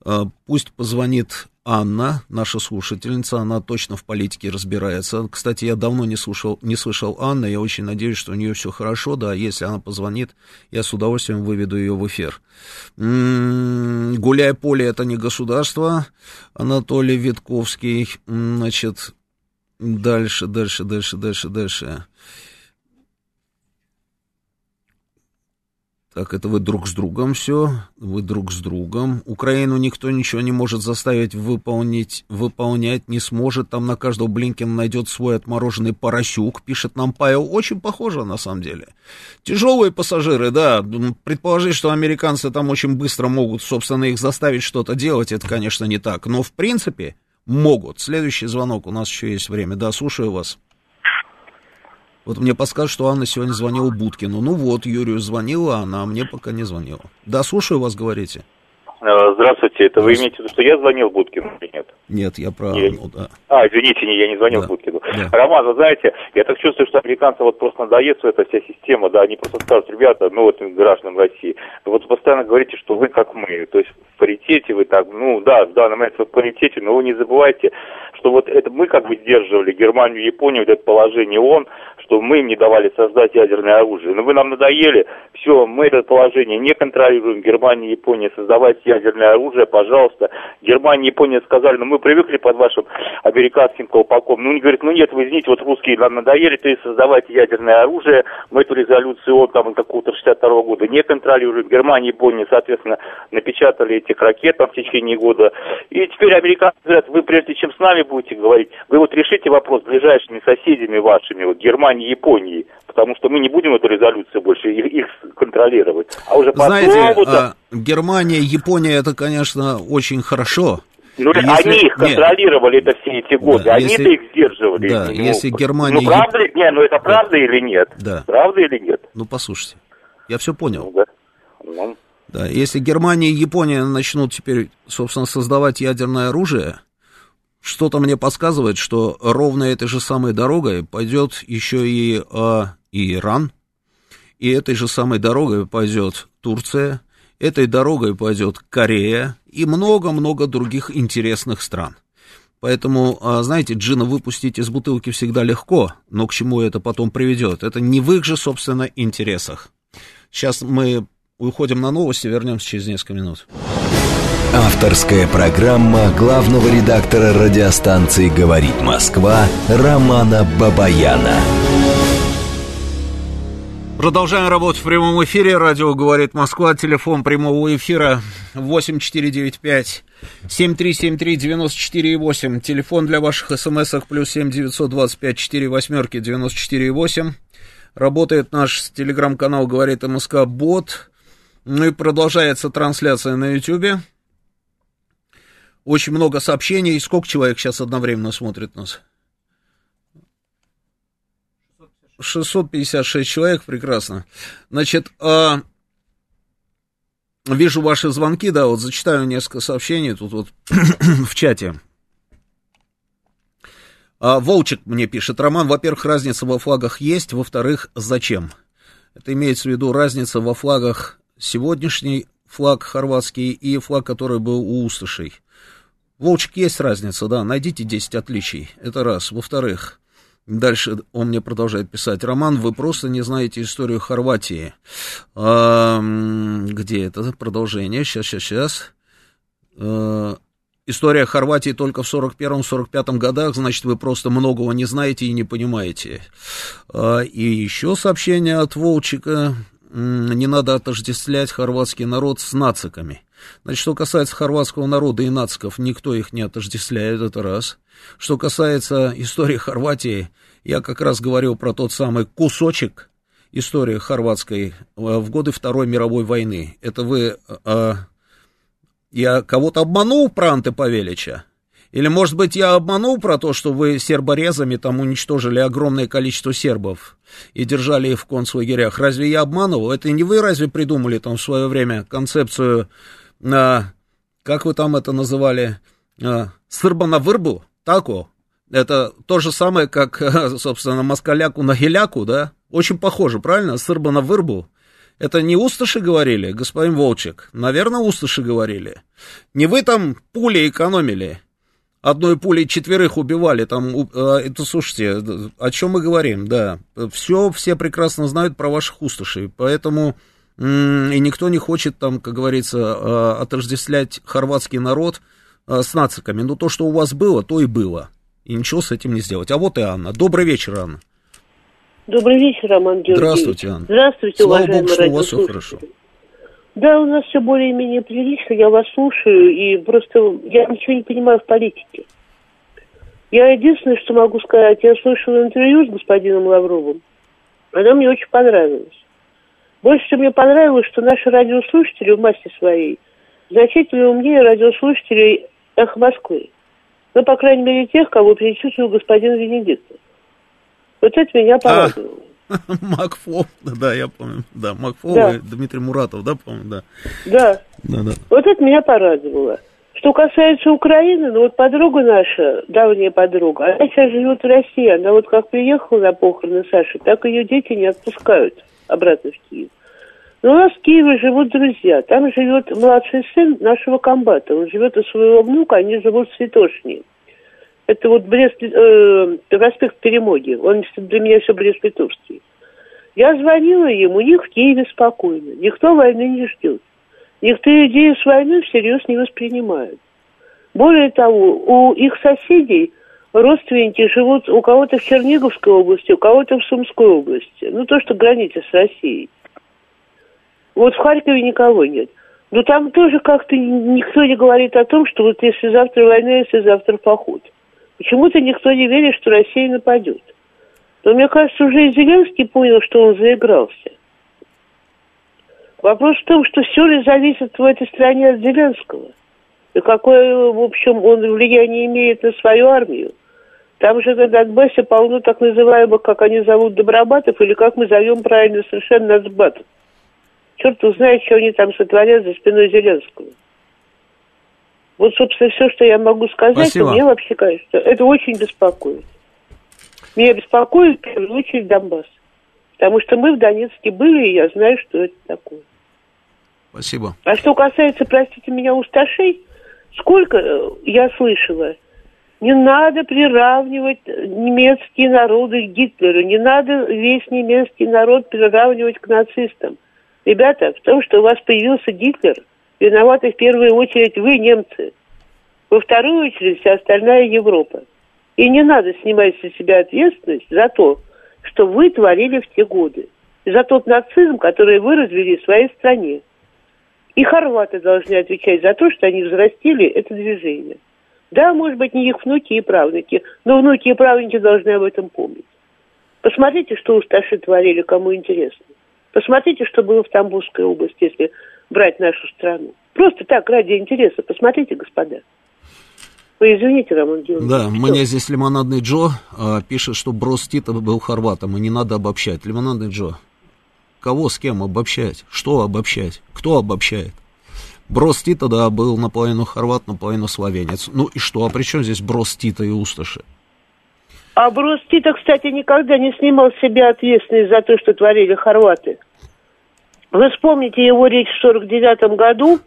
А, Пусть позвонит Анна, наша слушательница, она точно в политике разбирается. Кстати, я давно не слушал, не слышал Анны, я очень надеюсь, что у нее все хорошо, да, если она позвонит, я с удовольствием выведу ее в эфир. М, Гуляй поле это не государство, Анатолий Витковский, значит, дальше, дальше, дальше, дальше, дальше. Так, это вы друг с другом все, вы друг с другом. Украину никто ничего не может заставить выполнить, выполнять не сможет. Там на каждого Блинкина найдет свой отмороженный поросюк, пишет нам Павел. Очень похоже, на самом деле. Тяжелые пассажиры, да. Предположить, что американцы там очень быстро могут, собственно, их заставить что-то делать, это, конечно, не так. Но, в принципе, могут. Следующий звонок, у нас еще есть время. Да, слушаю вас. Вот мне подсказывают, что Анна сегодня звонила Будкину. Ну вот, Юрию звонила, она а мне пока не звонила. Да, слушаю вас, говорите. Э, Здравствуйте, это вы имеете в виду, что я звонил Будкину или нет? Нет, я про Я- Анну, да. А, извините, не, я не звонил Да. Будкину. Да. Роман, вы знаете, я так чувствую, что американцам вот просто надоест эта вся система, да, они просто скажут, ребята, ну вот гражданам России, вот постоянно говорите, что вы как мы, то есть в паритете вы так, ну да, в данный момент вы в паритете, но вы не забывайте, что вот это мы как бы сдерживали Германию, Японию, вот это положение ООН, что мы им не давали создать ядерное оружие. Но вы нам надоели, все, мы это положение не контролируем. Германия, Япония, создавайте ядерное оружие, пожалуйста. Германия, Япония сказали, ну мы привыкли под вашим американским колпаком. Ну, они говорят, ну нет, вы извините, вот русские нам надоели, то есть создавайте ядерное оружие. Мы эту резолюцию ООН там какого-то 62 года не контролируем. Германия, Япония, соответственно, напечатали этих ракет там в течение года. И теперь американцы говорят, вы прежде чем с нами будете говорить, вы вот решите вопрос с ближайшими соседями вашими, вот Германией, Японией, потому что мы не будем эту резолюцию больше их, их контролировать. А уже потом Знаете, а, Германия, Япония, это, конечно, очень хорошо. Ну, если- они их нет. контролировали это все эти годы, Да, они-то если- их сдерживали. да, Ну, если Германия, Ну, правда не, ну это правда или нет? Да. Правда или нет? Ну, послушайте, я все понял. Ну, да. Ну, Да, если Германия и Япония начнут теперь, собственно, создавать ядерное оружие, что-то мне подсказывает, что ровно этой же самой дорогой пойдет еще и, а, и Иран, и этой же самой дорогой пойдет Турция, этой дорогой пойдет Корея и много-много других интересных стран. Поэтому, а, знаете, джина выпустить из бутылки всегда легко, но к чему это потом приведет? Это не в их же, собственно, интересах. Сейчас мы уходим на новости, вернемся через несколько минут. Авторская программа главного редактора радиостанции «Говорит Москва» Романа Бабаяна. Продолжаем работать в прямом эфире. Радио «Говорит Москва». Телефон прямого эфира 8495 7373-94,8. Телефон для ваших смс-ок плюс 7 925 4 восьмерки 94,8. Работает наш телеграм-канал «Говорит МСК» бот. Ну и продолжается трансляция на Ютьюбе. Очень много сообщений. Сколько человек сейчас одновременно смотрит нас? 656 человек, прекрасно. Значит, а, вижу ваши звонки, да, вот зачитаю несколько сообщений тут вот в чате. А, Волчек мне пишет, Роман, во-первых, разница во флагах есть, во-вторых, зачем? Это имеется в виду разница во флагах сегодняшний флаг хорватский и флаг, который был у Усташей. Волчек, есть разница, да, найдите 10 отличий, это раз. Во-вторых, Дальше он мне продолжает писать. Роман, вы просто не знаете историю Хорватии. А, где это продолжение? Сейчас, сейчас, сейчас. А, история Хорватии только в 41-45 годах, значит, вы просто многого не знаете и не понимаете. А, и еще сообщение от Волчика. Не надо отождествлять хорватский народ с нациками. Значит, что касается хорватского народа и нациков, никто их не отождествляет, это раз. Что касается истории Хорватии, я как раз говорил про тот самый кусочек истории хорватской э, в годы Второй мировой войны. Это вы... А, я кого-то обманул про Анте? Или, может быть, я обманул про то, что вы серборезами там уничтожили огромное количество сербов и держали их в концлагерях? Разве я обманывал? Это не вы разве придумали там в свое время концепцию, а, как вы там это называли, а, сырба на вырбу? Тако. Это то же самое, как, собственно, москаляку на геляку, да? Очень похоже, правильно? Сырба на вырбу. Это не усташи говорили, господин Волчек? Наверное, усташи говорили. Не вы там пули экономили. Одной пулей четверых убивали, там, а, это, слушайте, о чем мы говорим, да. Все, все прекрасно знают про ваших усташей, поэтому и никто не хочет там, как говорится, а, отождествлять хорватский народ а, с нациками. Но то, что у вас было, то и было. И ничего с этим не сделать. А вот и Анна. Добрый вечер, Анна. Добрый вечер, Роман Георгиевич. Здравствуйте, Анна. Здравствуйте, Слава уважаемые Богу, что у вас все хорошо. Да, у нас все более-менее прилично, я вас слушаю, и просто я ничего не понимаю в политике. Я единственное, что могу сказать, я слышала интервью с господином Лавровым, оно мне очень понравилось. Больше всего мне понравилось, что наши радиослушатели в массе своей значительно умнее радиослушателей «Эхо Москвы». Ну, по крайней мере, тех, кого перечислил господин Венедиктов. Вот это меня а, порадовало. Макфов, да, я помню, да, Макфов да. и Дмитрий Муратов, да, помню, да. Да. да, да. Вот это меня порадовало. Что касается Украины, ну вот подруга наша, давняя подруга, она сейчас живет в России, она вот как приехала на похороны Саши, так ее дети не отпускают обратно в Киев. Но у нас в Киеве живут друзья. Там живет младший сын нашего комбата. Он живет у своего внука, они живут в Святошне. Это вот Брест, э, проспект Перемоги. Он для меня все Брест-Литовский. Я звонила ему, у них в Киеве спокойно. Никто войны не ждет. Никто идею с войной всерьез не воспринимает. Более того, у их соседей родственники живут у кого-то в Черниговской области, у кого-то в Сумской области. Ну, то, что граница с Россией. Вот в Харькове никого нет. Но там тоже как-то никто не говорит о том, что вот если завтра война, если завтра поход. Почему-то никто не верит, что Россия нападет. Но мне кажется, уже и Зеленский понял, что он заигрался. Вопрос в том, что все ли зависит в этой стране от Зеленского. И какое, в общем, он влияние имеет на свою армию. Там же на Донбассе полно так называемых, как они зовут, добробатов, или как мы зовем правильно совершенно нацбатов. Черт узнает, что они там сотворят за спиной Зеленского. Вот, собственно, все, что я могу сказать, Спасибо. мне вообще кажется, это очень беспокоит. Меня беспокоит, в первую очередь, Донбасс. Потому что мы в Донецке были, и я знаю, что это такое. Спасибо. А что касается, простите меня, усташей, сколько э, я слышала, не надо приравнивать немецкие народы к Гитлеру, не надо весь немецкий народ приравнивать к нацистам. Ребята, в том, что у вас появился Гитлер, виноваты в первую очередь вы, немцы. Во вторую очередь вся остальная Европа. И не надо снимать с себя ответственность за то, что вы творили в те годы. За тот нацизм, который вы развели в своей стране. И хорваты должны отвечать за то, что они взрастили это движение. Да, может быть, не их внуки и правнуки, но внуки и правнуки должны об этом помнить. Посмотрите, что усташи творили, кому интересно. Посмотрите, что было в Тамбовской области, если брать нашу страну. Просто так, ради интереса. Посмотрите, господа. Вы извините, Роман Георгиевич. Да, что? мне здесь Лимонадный Джо а, пишет, что Брос Тита был хорватом, и не надо обобщать. Лимонадный Джо, кого с кем обобщать? Что обобщать? Кто обобщает? Брос Тита, да, был наполовину хорват, наполовину словенец. Ну и что, а при чем здесь Брос Тита и Усташи? А Брос Тита, кстати, никогда не снимал с себя ответственность за то, что творили хорваты. Вы вспомните его речь в 49 году.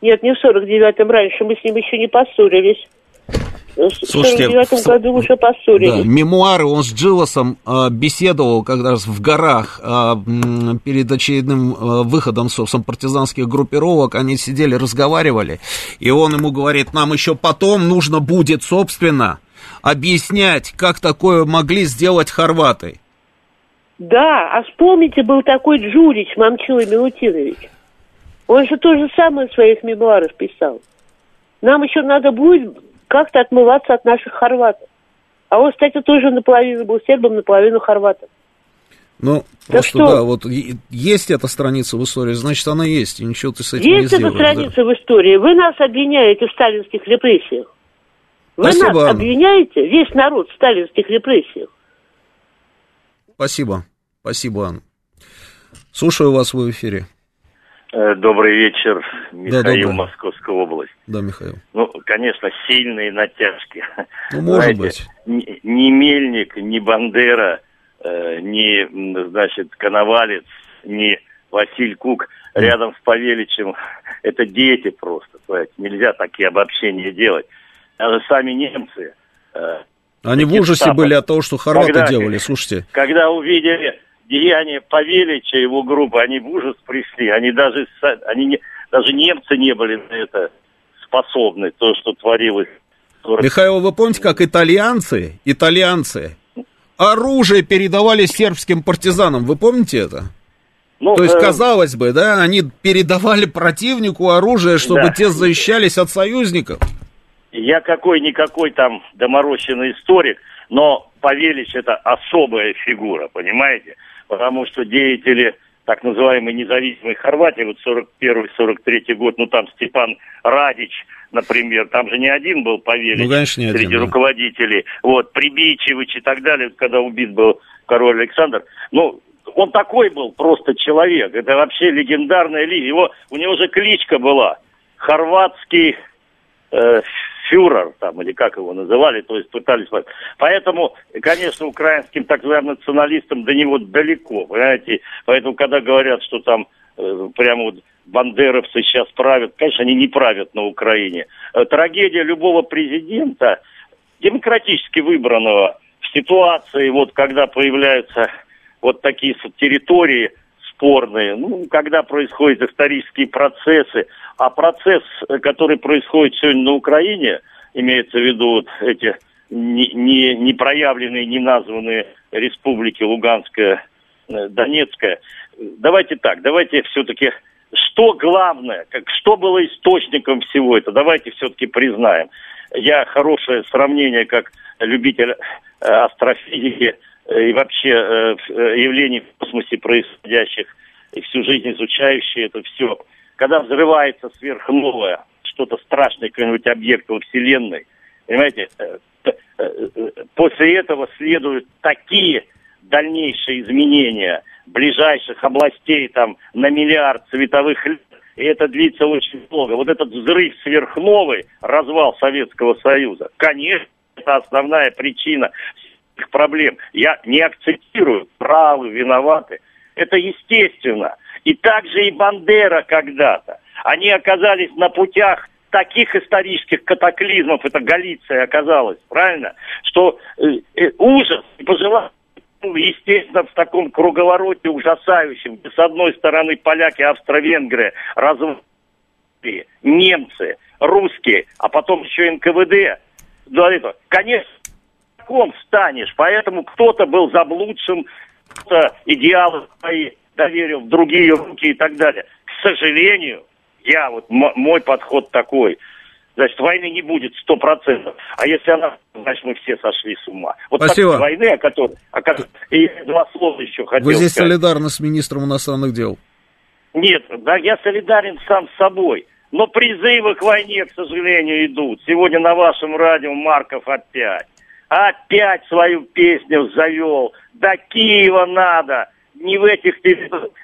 Нет, не в 49-м, раньше мы с ним еще не поссорились. Слушайте, в 49 году уже поссорились. Да, мемуары он с Джилосом э, беседовал как раз в горах э, перед очередным э, выходом, собственно, партизанских группировок. Они сидели, разговаривали, и он ему говорит, нам еще потом нужно будет, собственно, объяснять, как такое могли сделать хорваты. Да, а вспомните, был такой Джурич, Мамчила Милутинович. Он же то же самое в своих мемуарах писал. Нам еще надо будет как-то отмываться от наших хорватов. А он, кстати, тоже наполовину был сербом, наполовину хорватом. Ну, так просто, что? да, вот есть эта страница в истории, значит, она есть, и ничего ты с этим есть не сделаешь. Есть эта страница да. в истории. Вы нас обвиняете в сталинских репрессиях. Вы Спасибо, нас Анна. обвиняете, весь народ в сталинских репрессиях. Спасибо. Спасибо, Анна. Слушаю вас в эфире. Э, добрый вечер, Михаил, да, Московская область. Да, Михаил. Ну, конечно, сильные натяжки. Ну, может Знаете, быть. Ни, ни Мельник, ни Бандера, э, ни, значит, Коновалец, ни Василь Кук mm. рядом с Павеличем, это дети просто, понимаете, нельзя такие обобщения делать. Даже сами немцы... Э, Они в ужасе были от того, что хорваты когда, делали, слушайте. Когда увидели деяния Павелича, его группы, они в ужас пришли. Они даже, они не, даже немцы не были на это способны, то, что творилось. Михаил, вы помните, как итальянцы, итальянцы оружие передавали сербским партизанам, вы помните это? Ну, То есть, э... казалось бы, да, они передавали противнику оружие, чтобы да. те защищались от союзников. Я какой-никакой там доморощенный историк, но Павелич это особая фигура, понимаете? Потому что деятели так называемой независимой Хорватии, вот 41-43 год, ну там Степан Радич, например, там же не один был Павелич ну, конечно, не среди один, руководителей, да. вот, Прибичевич и так далее, когда убит был король Александр, ну, он такой был просто человек, это вообще легендарная линия, его, у него же кличка была, хорватский э, фюрер, там, или как его называли, то есть пытались... Поэтому, конечно, украинским так называемым националистам до него далеко, понимаете? Поэтому, когда говорят, что там э, прямо вот бандеровцы сейчас правят, конечно, они не правят на Украине. Э, трагедия любого президента, демократически выбранного, в ситуации, вот когда появляются вот такие территории спорные, ну, когда происходят исторические процессы, а процесс, который происходит сегодня на Украине, имеется в виду вот эти не, не, не проявленные, не названные республики Луганская, э, Донецкая. Давайте так, давайте все-таки, что главное, как, что было источником всего этого, давайте все-таки признаем. Я хорошее сравнение как любитель э, астрофизики э, и вообще э, э, явлений в космосе происходящих, и всю жизнь изучающий это все – когда взрывается сверхновое, что-то страшное, какой-нибудь объект во Вселенной, понимаете, э, э, э, после этого следуют такие дальнейшие изменения ближайших областей там на миллиард световых лет, и это длится очень долго. Вот этот взрыв сверхновой, развал Советского Союза, конечно, это основная причина всех проблем. Я не акцентирую, правы, виноваты. Это естественно. И также и Бандера когда-то. Они оказались на путях таких исторических катаклизмов, это Галиция оказалась, правильно, что э, э, ужас и пожелание ну, естественно, в таком круговороте ужасающем, с одной стороны поляки, австро-венгры, развали, немцы, русские, а потом еще НКВД. Конечно, ком станешь, поэтому кто-то был заблудшим, кто-то идеалы свои доверил в другие руки и так далее. К сожалению, я вот мой подход такой. Значит, войны не будет сто процентов. А если она, значит, мы все сошли с ума. Вот Спасибо. войны, о которой, о которой... И два слова еще хотел Вы здесь сказать. солидарны с министром иностранных дел? Нет, да, я солидарен сам с собой. Но призывы к войне, к сожалению, идут. Сегодня на вашем радио Марков опять. Опять свою песню завел. До Киева надо не в этих.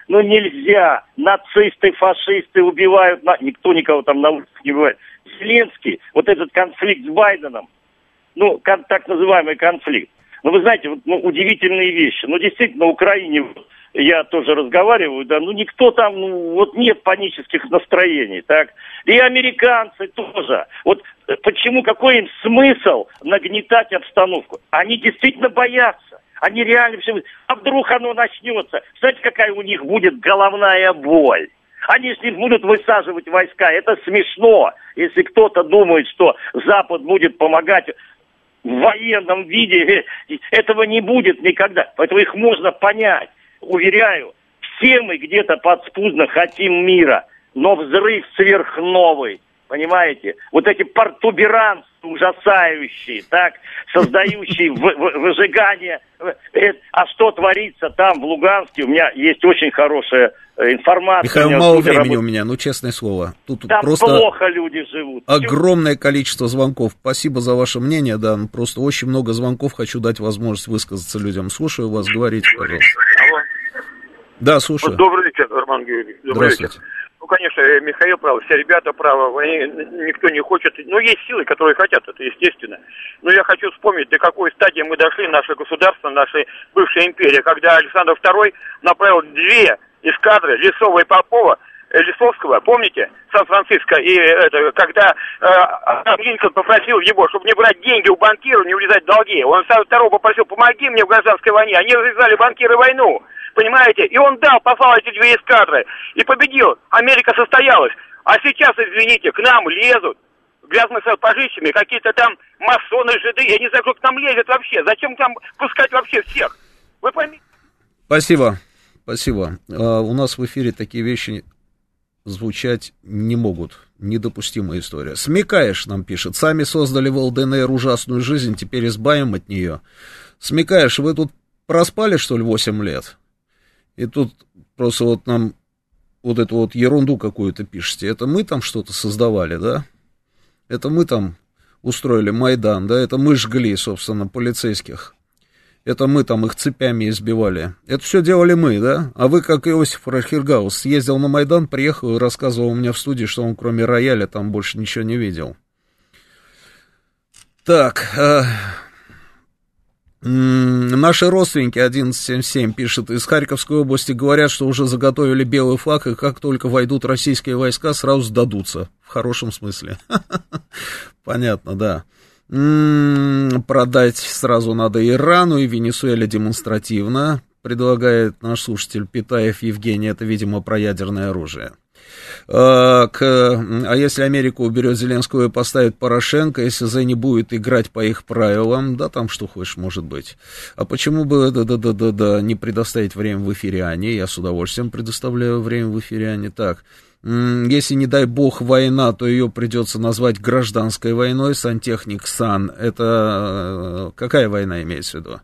Ну нельзя. Нацисты, фашисты убивают. На... Никто никого там на улицах не убивает. Зеленский, вот этот конфликт с Байденом, ну, так называемый конфликт. Ну, вы знаете, вот, ну, удивительные вещи. Ну, действительно, на Украине я тоже разговариваю, да, ну никто там, ну вот нет панических настроений, так. И американцы тоже. Вот почему, какой им смысл нагнетать обстановку? Они действительно боятся. Они реально все... А вдруг оно начнется? Знаете, какая у них будет головная боль? Они, если будут высаживать войска, это смешно. Если кто-то думает, что Запад будет помогать в военном виде, э, этого не будет никогда. Поэтому их можно понять уверяю, все мы где-то подспудно хотим мира, но взрыв сверхновый, понимаете? Вот эти портуберанцы ужасающие, так, создающие выжигание. Э, а что творится там, в Lugansке? У меня есть очень хорошая э, информация. Михаил, мало времени работ... у меня, ну, честное слово. Тут там просто плохо люди живут. Огромное количество звонков. Спасибо за ваше мнение, да, ну, просто очень много звонков. Хочу дать возможность высказаться людям. Слушаю вас, говорите, пожалуйста. Алло. Да, слушаю. Добрый вечер, Роман Георгиевич. Добрый Здравствуйте. вечер. Конечно, э, Михаил прав, все ребята правы, они, никто не хочет, ну, есть силы, которые хотят, это естественно. Но я хочу вспомнить, до какой стадии мы дошли, наше государство, наша бывшая империя, когда Александр II направил две эскадры Лесова и Попова, э, Лисовского, помните, Сан-Франциско, и это, когда э, Линкольн попросил его, чтобы не брать деньги у банкира, не влезать в долги, он второго попросил, помоги мне в гражданской войне, они развязали банкиры войну, понимаете? И он дал, послал эти две эскадры и победил. Америка состоялась. А сейчас, извините, к нам лезут грязными сапожищами, какие-то там масоны, жиды. Я не знаю, кто к нам лезет вообще. Зачем там пускать вообще всех? Вы поймите. Спасибо. Спасибо. А, у нас в эфире такие вещи звучать не могут. Недопустимая история. Смекаешь, нам пишет. Сами создали в ЛДНР ужасную жизнь, теперь избавим от нее. Смекаешь, вы тут проспали, что ли, 8 лет? И тут просто вот нам вот эту вот ерунду какую-то пишете. Это мы там что-то создавали, да? Это мы там устроили Майдан, да? Это мы жгли, собственно, полицейских. Это мы там их цепями избивали. Это все делали мы, да? А вы, как Иосиф Рахиргаус, съездил на Майдан, приехал и рассказывал у меня в студии, что он кроме рояля там больше ничего не видел. Так, э, Наши родственники 1177 пишет, из Харьковской области говорят, что уже заготовили белый флаг, и как только войдут российские войска, сразу сдадутся. В хорошем смысле. Понятно, да. Продать сразу надо Ирану и Венесуэле демонстративно, предлагает наш слушатель Питаев Евгений, это, видимо, про ядерное оружие. А, к, а если Америка уберет Зеленского и поставит Порошенко, если СЗ не будет играть по их правилам, да, там что хочешь, может быть. А почему бы, да-да-да-да-да, не предоставить время в эфире Ане? Я с удовольствием предоставляю время в эфире Ане. Так, если, не дай бог, война, то ее придется назвать гражданской войной. Сантехник Сан, это э, какая война имеется в виду?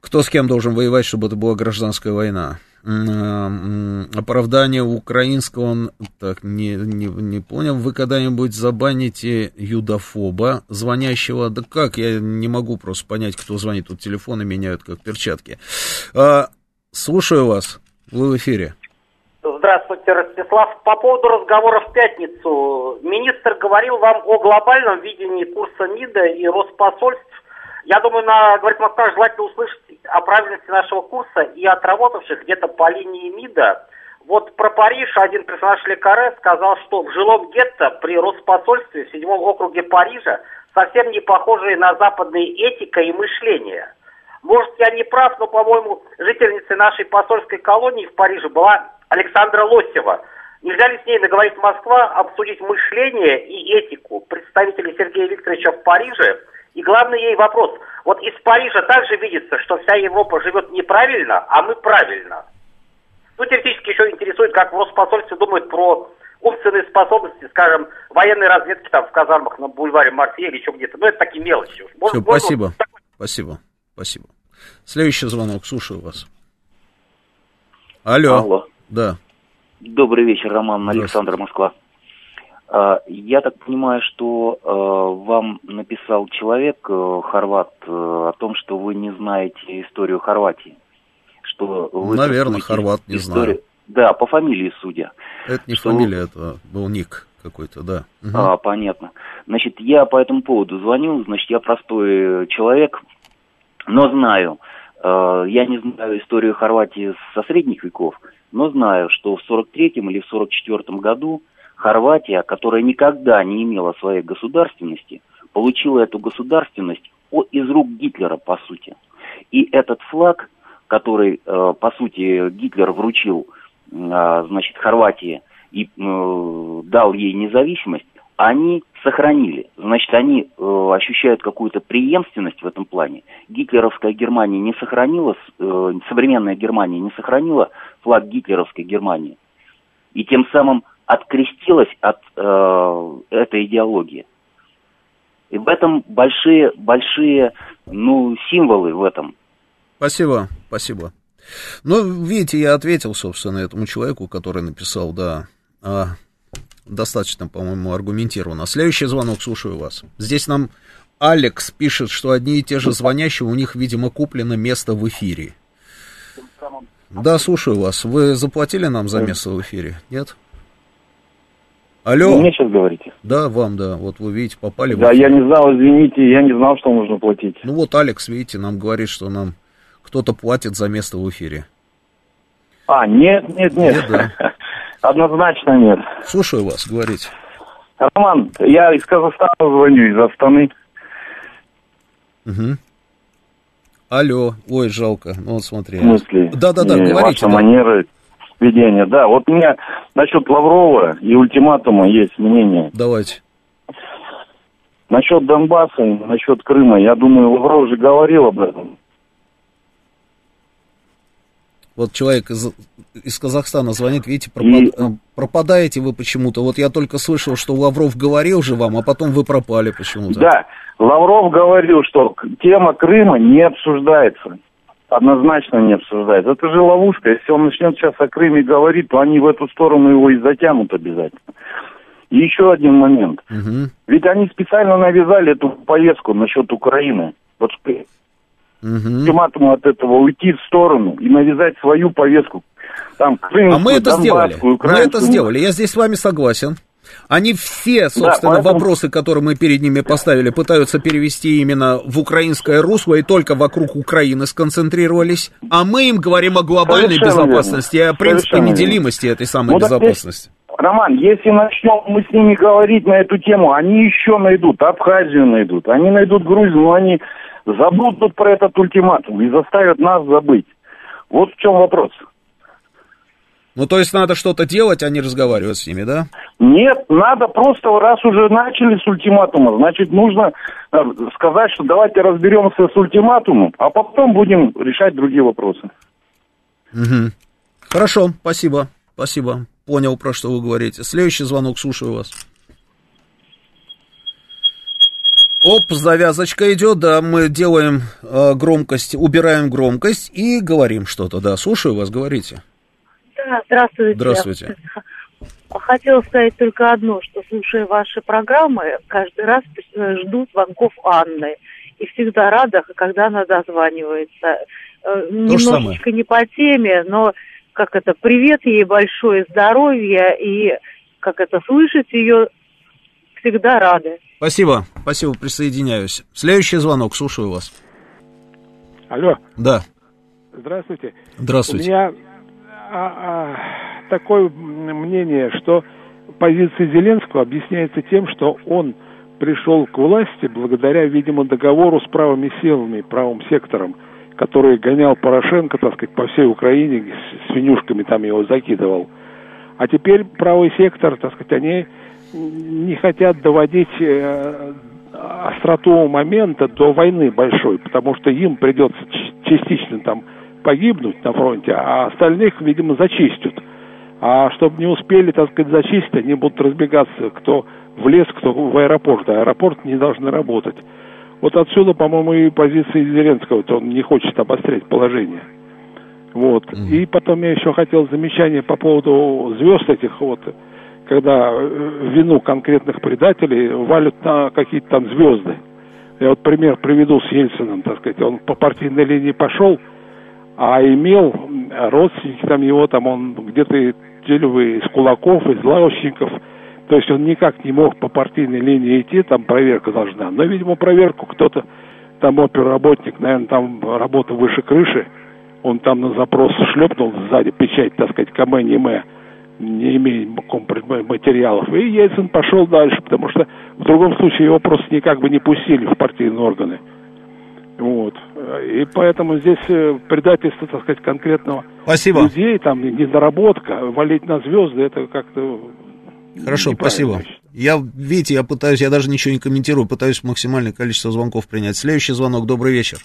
Кто с кем должен воевать, чтобы это была гражданская война? Оправдание украинского, так не, не, не понял, вы когда-нибудь забаните юдофоба, звонящего, да как, я не могу просто понять, кто звонит, тут телефоны меняют как перчатки. А, слушаю вас, вы в эфире. Здравствуйте, Ростислав. По поводу разговора в пятницу. Министр говорил вам о глобальном видении курса МИДа и Роспосольств я думаю, на «Говорит Москва» желательно услышать о правильности нашего курса и отработавших где-то по линии МИДа. Вот про Париж один персонаж Лекаре сказал, что в жилом гетто при Роспосольстве в седьмом округе Парижа совсем не похожие на западные этика и мышление. Может, я не прав, но, по-моему, жительницей нашей посольской колонии в Париже была Александра Лосева. Нельзя ли с ней наговорить Москва, обсудить мышление и этику представителей Сергея Викторовича в Париже – и главный ей вопрос. Вот из Парижа также видится, что вся Европа живет неправильно, а мы правильно. Ну, теоретически еще интересует, как в Роспосольстве думают про умственные способности, скажем, военной разведки там в казармах на бульваре Мартье или еще где-то. Ну, это такие мелочи. Может, Все, спасибо. Вот... Спасибо. Спасибо. Следующий звонок. Слушаю вас. Алло. Алло. Да. Добрый вечер, Роман. Александр, Москва. Я так понимаю, что э, вам написал человек, э, хорват, э, о том, что вы не знаете историю Хорватии. что... Наверное, хорват, не историю... знаю. Да, по фамилии судя. Это не что... фамилия, это был ник какой-то, да. Угу. А, понятно. Значит, я по этому поводу звоню, значит, я простой человек, но знаю, э, я не знаю историю Хорватии со средних веков, но знаю, что в 43-м или в 44-м году Хорватия, которая никогда не имела своей государственности, получила эту государственность из рук Гитлера, по сути. И этот флаг, который, э, по сути, Гитлер вручил, э, значит, Хорватии и э, дал ей независимость, они сохранили. Значит, они э, ощущают какую-то преемственность в этом плане. Гитлеровская Германия не сохранила, современная Германия не сохранила флаг гитлеровской Германии. И тем самым открестилась от э, этой идеологии. И в этом большие, большие, ну, символы в этом. Спасибо, спасибо. Ну, видите, я ответил, собственно, этому человеку, который написал, да, а, достаточно, по-моему, аргументированно. Следующий звонок, слушаю вас. Здесь нам Алекс пишет, что одни и те же звонящие, у них, видимо, куплено место в эфире. Да, слушаю вас. Вы заплатили нам за место в эфире? Нет? Алло. Вы мне сейчас говорите? Да, вам, да. Вот вы видите, попали да, в Да, я не знал, извините, я не знал, что нужно платить. Ну вот Алекс, видите, нам говорит, что нам кто-то платит за место в эфире. А, нет, нет, нет. нет да. Однозначно нет. Слушаю вас, говорите. Роман, я из Казахстана звоню, из Астаны. Угу. Алло, ой, жалко, ну вот смотри. В смысле? Да-да-да, говорите. Ваши да. манеры ведения, да. Вот у меня насчет Лаврова и ультиматума есть мнение. Давайте. Насчет Донбасса, насчет Крыма, я думаю, Лавров же говорил об этом. Вот человек из, из Казахстана звонит, видите, пропад, и... Э, пропадаете вы почему-то. Вот я только слышал, что Лавров говорил же вам, а потом вы пропали почему-то. Да, Лавров говорил, что тема Крыма не обсуждается. Однозначно не обсуждается. Это же ловушка. Если он начнет сейчас о Крыме говорить, то они в эту сторону его и затянут обязательно. И еще один момент. Угу. Ведь они специально навязали эту поездку насчет Украины. Вот угу. от этого уйти в сторону и навязать свою повестку. Там, крымскую, а мы это сделали. Мы это сделали. Я здесь с вами согласен. Они все, собственно, да, поэтому... вопросы, которые мы перед ними поставили, пытаются перевести именно в украинское русло и только вокруг Украины сконцентрировались. А мы им говорим о глобальной Совершенно безопасности верно. и о принципе Совершенно неделимости верно. этой самой ну, безопасности. Роман, если начнем мы с ними говорить на эту тему, они еще найдут, Абхазию найдут, они найдут Грузию, но они забудут про этот ультиматум и заставят нас забыть. Вот в чем вопрос. Ну, то есть надо что-то делать, а не разговаривать с ними, да? Нет, надо просто, раз уже начали с ультиматума, значит, нужно э, сказать, что давайте разберемся с ультиматумом, а потом будем решать другие вопросы. Угу. Хорошо, спасибо, спасибо. Понял, про что вы говорите. Следующий звонок, слушаю вас. Оп, завязочка идет, да, мы делаем э, громкость, убираем громкость и говорим что-то, да, слушаю вас, говорите. Здравствуйте. Здравствуйте. Хотела сказать только одно, что слушая ваши программы, каждый раз жду звонков Анны. И всегда рада, когда она дозванивается. Э, То Немножечко не по теме, но как это, привет ей большое, здоровья и как это, слышать ее всегда рады. Спасибо, спасибо, присоединяюсь. Следующий звонок, слушаю вас. Алло. Да. Здравствуйте. Здравствуйте. У меня а, а, такое мнение, что позиция Зеленского объясняется тем, что он пришел к власти благодаря, видимо, договору с правыми силами, правым сектором, который гонял Порошенко, так сказать, по всей Украине, с свинюшками там его закидывал. А теперь правый сектор, так сказать, они не хотят доводить э, остроту момента до войны большой, потому что им придется частично там погибнуть на фронте, а остальных, видимо, зачистят. А чтобы не успели, так сказать, зачистить, они будут разбегаться, кто в лес, кто в аэропорт. А аэропорт не должны работать. Вот отсюда, по-моему, и позиция Зеленского, то он не хочет обострять положение. Вот. Mm-hmm. И потом я еще хотел замечание по поводу звезд этих вот когда э, вину конкретных предателей валят на какие-то там звезды. Я вот пример приведу с Ельциным, так сказать. Он по партийной линии пошел, а имел родственники там его, там он где-то Телевы из кулаков, из лавочников. То есть он никак не мог по партийной линии идти, там проверка должна. Но, видимо, проверку кто-то, там оперработник, наверное, там работа выше крыши, он там на запрос шлепнул сзади печать, так сказать, КМ, не МЭ, не имея материалов. И Ельцин пошел дальше, потому что в другом случае его просто никак бы не пустили в партийные органы. Вот. И поэтому здесь э, предательство, так сказать, конкретного спасибо. людей, там, недоработка, валить на звезды, это как-то... Хорошо, спасибо. Я, видите, я пытаюсь, я даже ничего не комментирую, пытаюсь максимальное количество звонков принять. Следующий звонок, добрый вечер.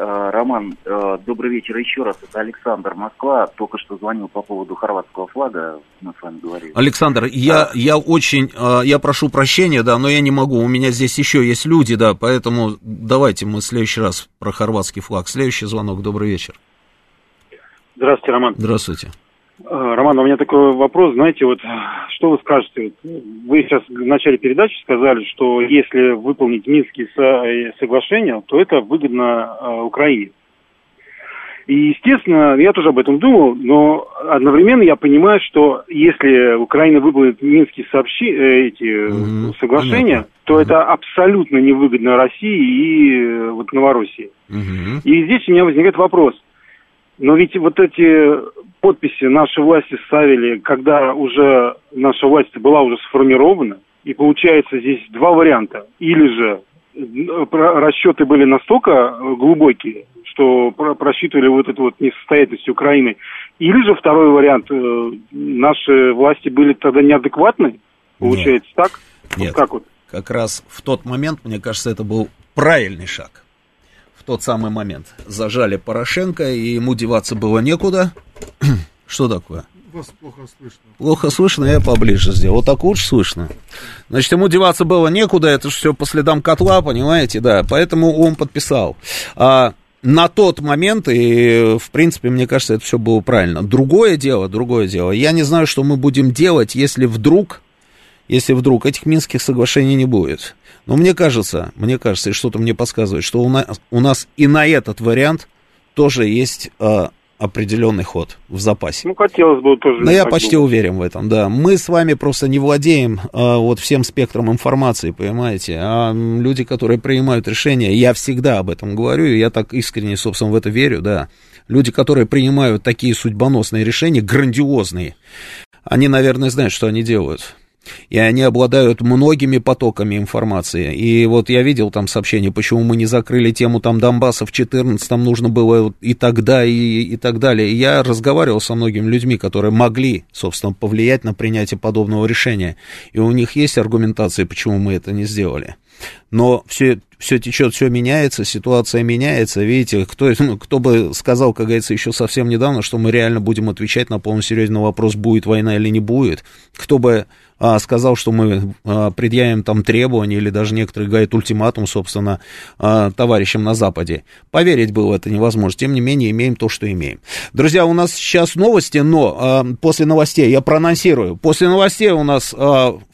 Э, Роман, э, добрый вечер еще раз. Это Александр Москва. Только что звонил по поводу хорватского флага. Мы с вами говорили. Александр, я, я очень, э, я прошу прощения, да, но я не могу. У меня здесь еще есть люди, да, поэтому давайте мы в следующий раз про хорватский флаг. Следующий звонок, добрый вечер. Здравствуйте, Роман. Здравствуйте. Э, Роман, у меня такой вопрос, знаете, вот что вы скажете? Вы сейчас в начале передачи сказали, что если выполнить Минские э, соглашения, то это выгодно э, Украине. И, естественно, я тоже об этом думал, но одновременно я понимаю, что если Украина выполнит Минские сообщи... эти mm-hmm. соглашения, Понятно. то mm-hmm. это абсолютно невыгодно России и вот Новороссии. Mm-hmm. И здесь у меня возникает вопрос. Но ведь вот эти подписи наши власти ставили, когда уже наша власть была уже сформирована, и получается здесь два варианта. Или же э, расчеты были настолько глубокие, что просчитывали вот эту вот несостоятельность Украины. Или же второй вариант, э, наши власти были тогда неадекватны, получается Нет. так? Нет. Вот как вот? Как раз в тот момент, мне кажется, это был правильный шаг тот самый момент. Зажали Порошенко, и ему деваться было некуда. Что такое? Вас плохо слышно. Плохо слышно, я поближе сделал. Вот так лучше слышно. Значит, ему деваться было некуда, это же все по следам котла, понимаете, да. Поэтому он подписал. А, на тот момент, и, в принципе, мне кажется, это все было правильно. Другое дело, другое дело. Я не знаю, что мы будем делать, если вдруг, если вдруг этих Минских соглашений не будет. Но мне кажется, мне кажется, и что-то мне подсказывает, что у нас, у нас и на этот вариант тоже есть э, определенный ход в запасе. Ну, хотелось бы тоже. Но я почти думать. уверен в этом, да. Мы с вами просто не владеем э, вот всем спектром информации, понимаете. А люди, которые принимают решения, я всегда об этом говорю, и я так искренне, собственно, в это верю, да. Люди, которые принимают такие судьбоносные решения, грандиозные, они, наверное, знают, что они делают и они обладают многими потоками информации. И вот я видел там сообщение, почему мы не закрыли тему там Донбасса в 14 там нужно было и тогда, и, и так далее. И я разговаривал со многими людьми, которые могли, собственно, повлиять на принятие подобного решения. И у них есть аргументации, почему мы это не сделали. Но все, все течет, все меняется, ситуация меняется. Видите, кто, ну, кто бы сказал, как говорится, еще совсем недавно, что мы реально будем отвечать на полный серьезный вопрос, будет война или не будет. Кто бы а, сказал, что мы а, предъявим там требования или даже некоторые говорят ультиматум, собственно, а, товарищам на Западе. Поверить было это невозможно. Тем не менее, имеем то, что имеем. Друзья, у нас сейчас новости, но после новостей я проанонсирую. После новостей у нас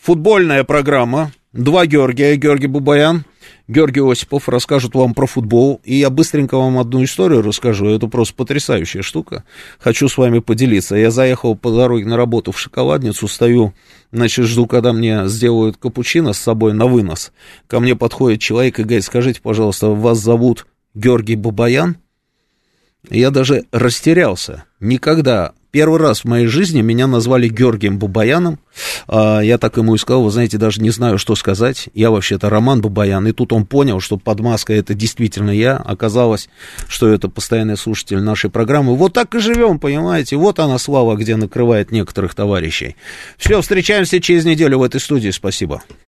футбольная программа. Два Георгия, Георгий Бубаян Георгий Осипов расскажут вам про футбол. И я быстренько вам одну историю расскажу. Это просто потрясающая штука. Хочу с вами поделиться. Я заехал по дороге на работу в шоколадницу, стою, значит, жду, когда мне сделают капучино с собой на вынос. Ко мне подходит человек и говорит, скажите, пожалуйста, вас зовут Георгий Бабаян? Я даже растерялся. Никогда Первый раз в моей жизни меня назвали Георгием Бабаяном. А, я так ему и сказал, вы знаете, даже не знаю, что сказать. Я вообще-то Роман Бабаян. И тут он понял, что под маской это действительно я. Оказалось, что это постоянный слушатель нашей программы. Вот так и живем, понимаете. Вот она слава, где накрывает некоторых товарищей. Все, встречаемся через неделю в этой студии. Спасибо.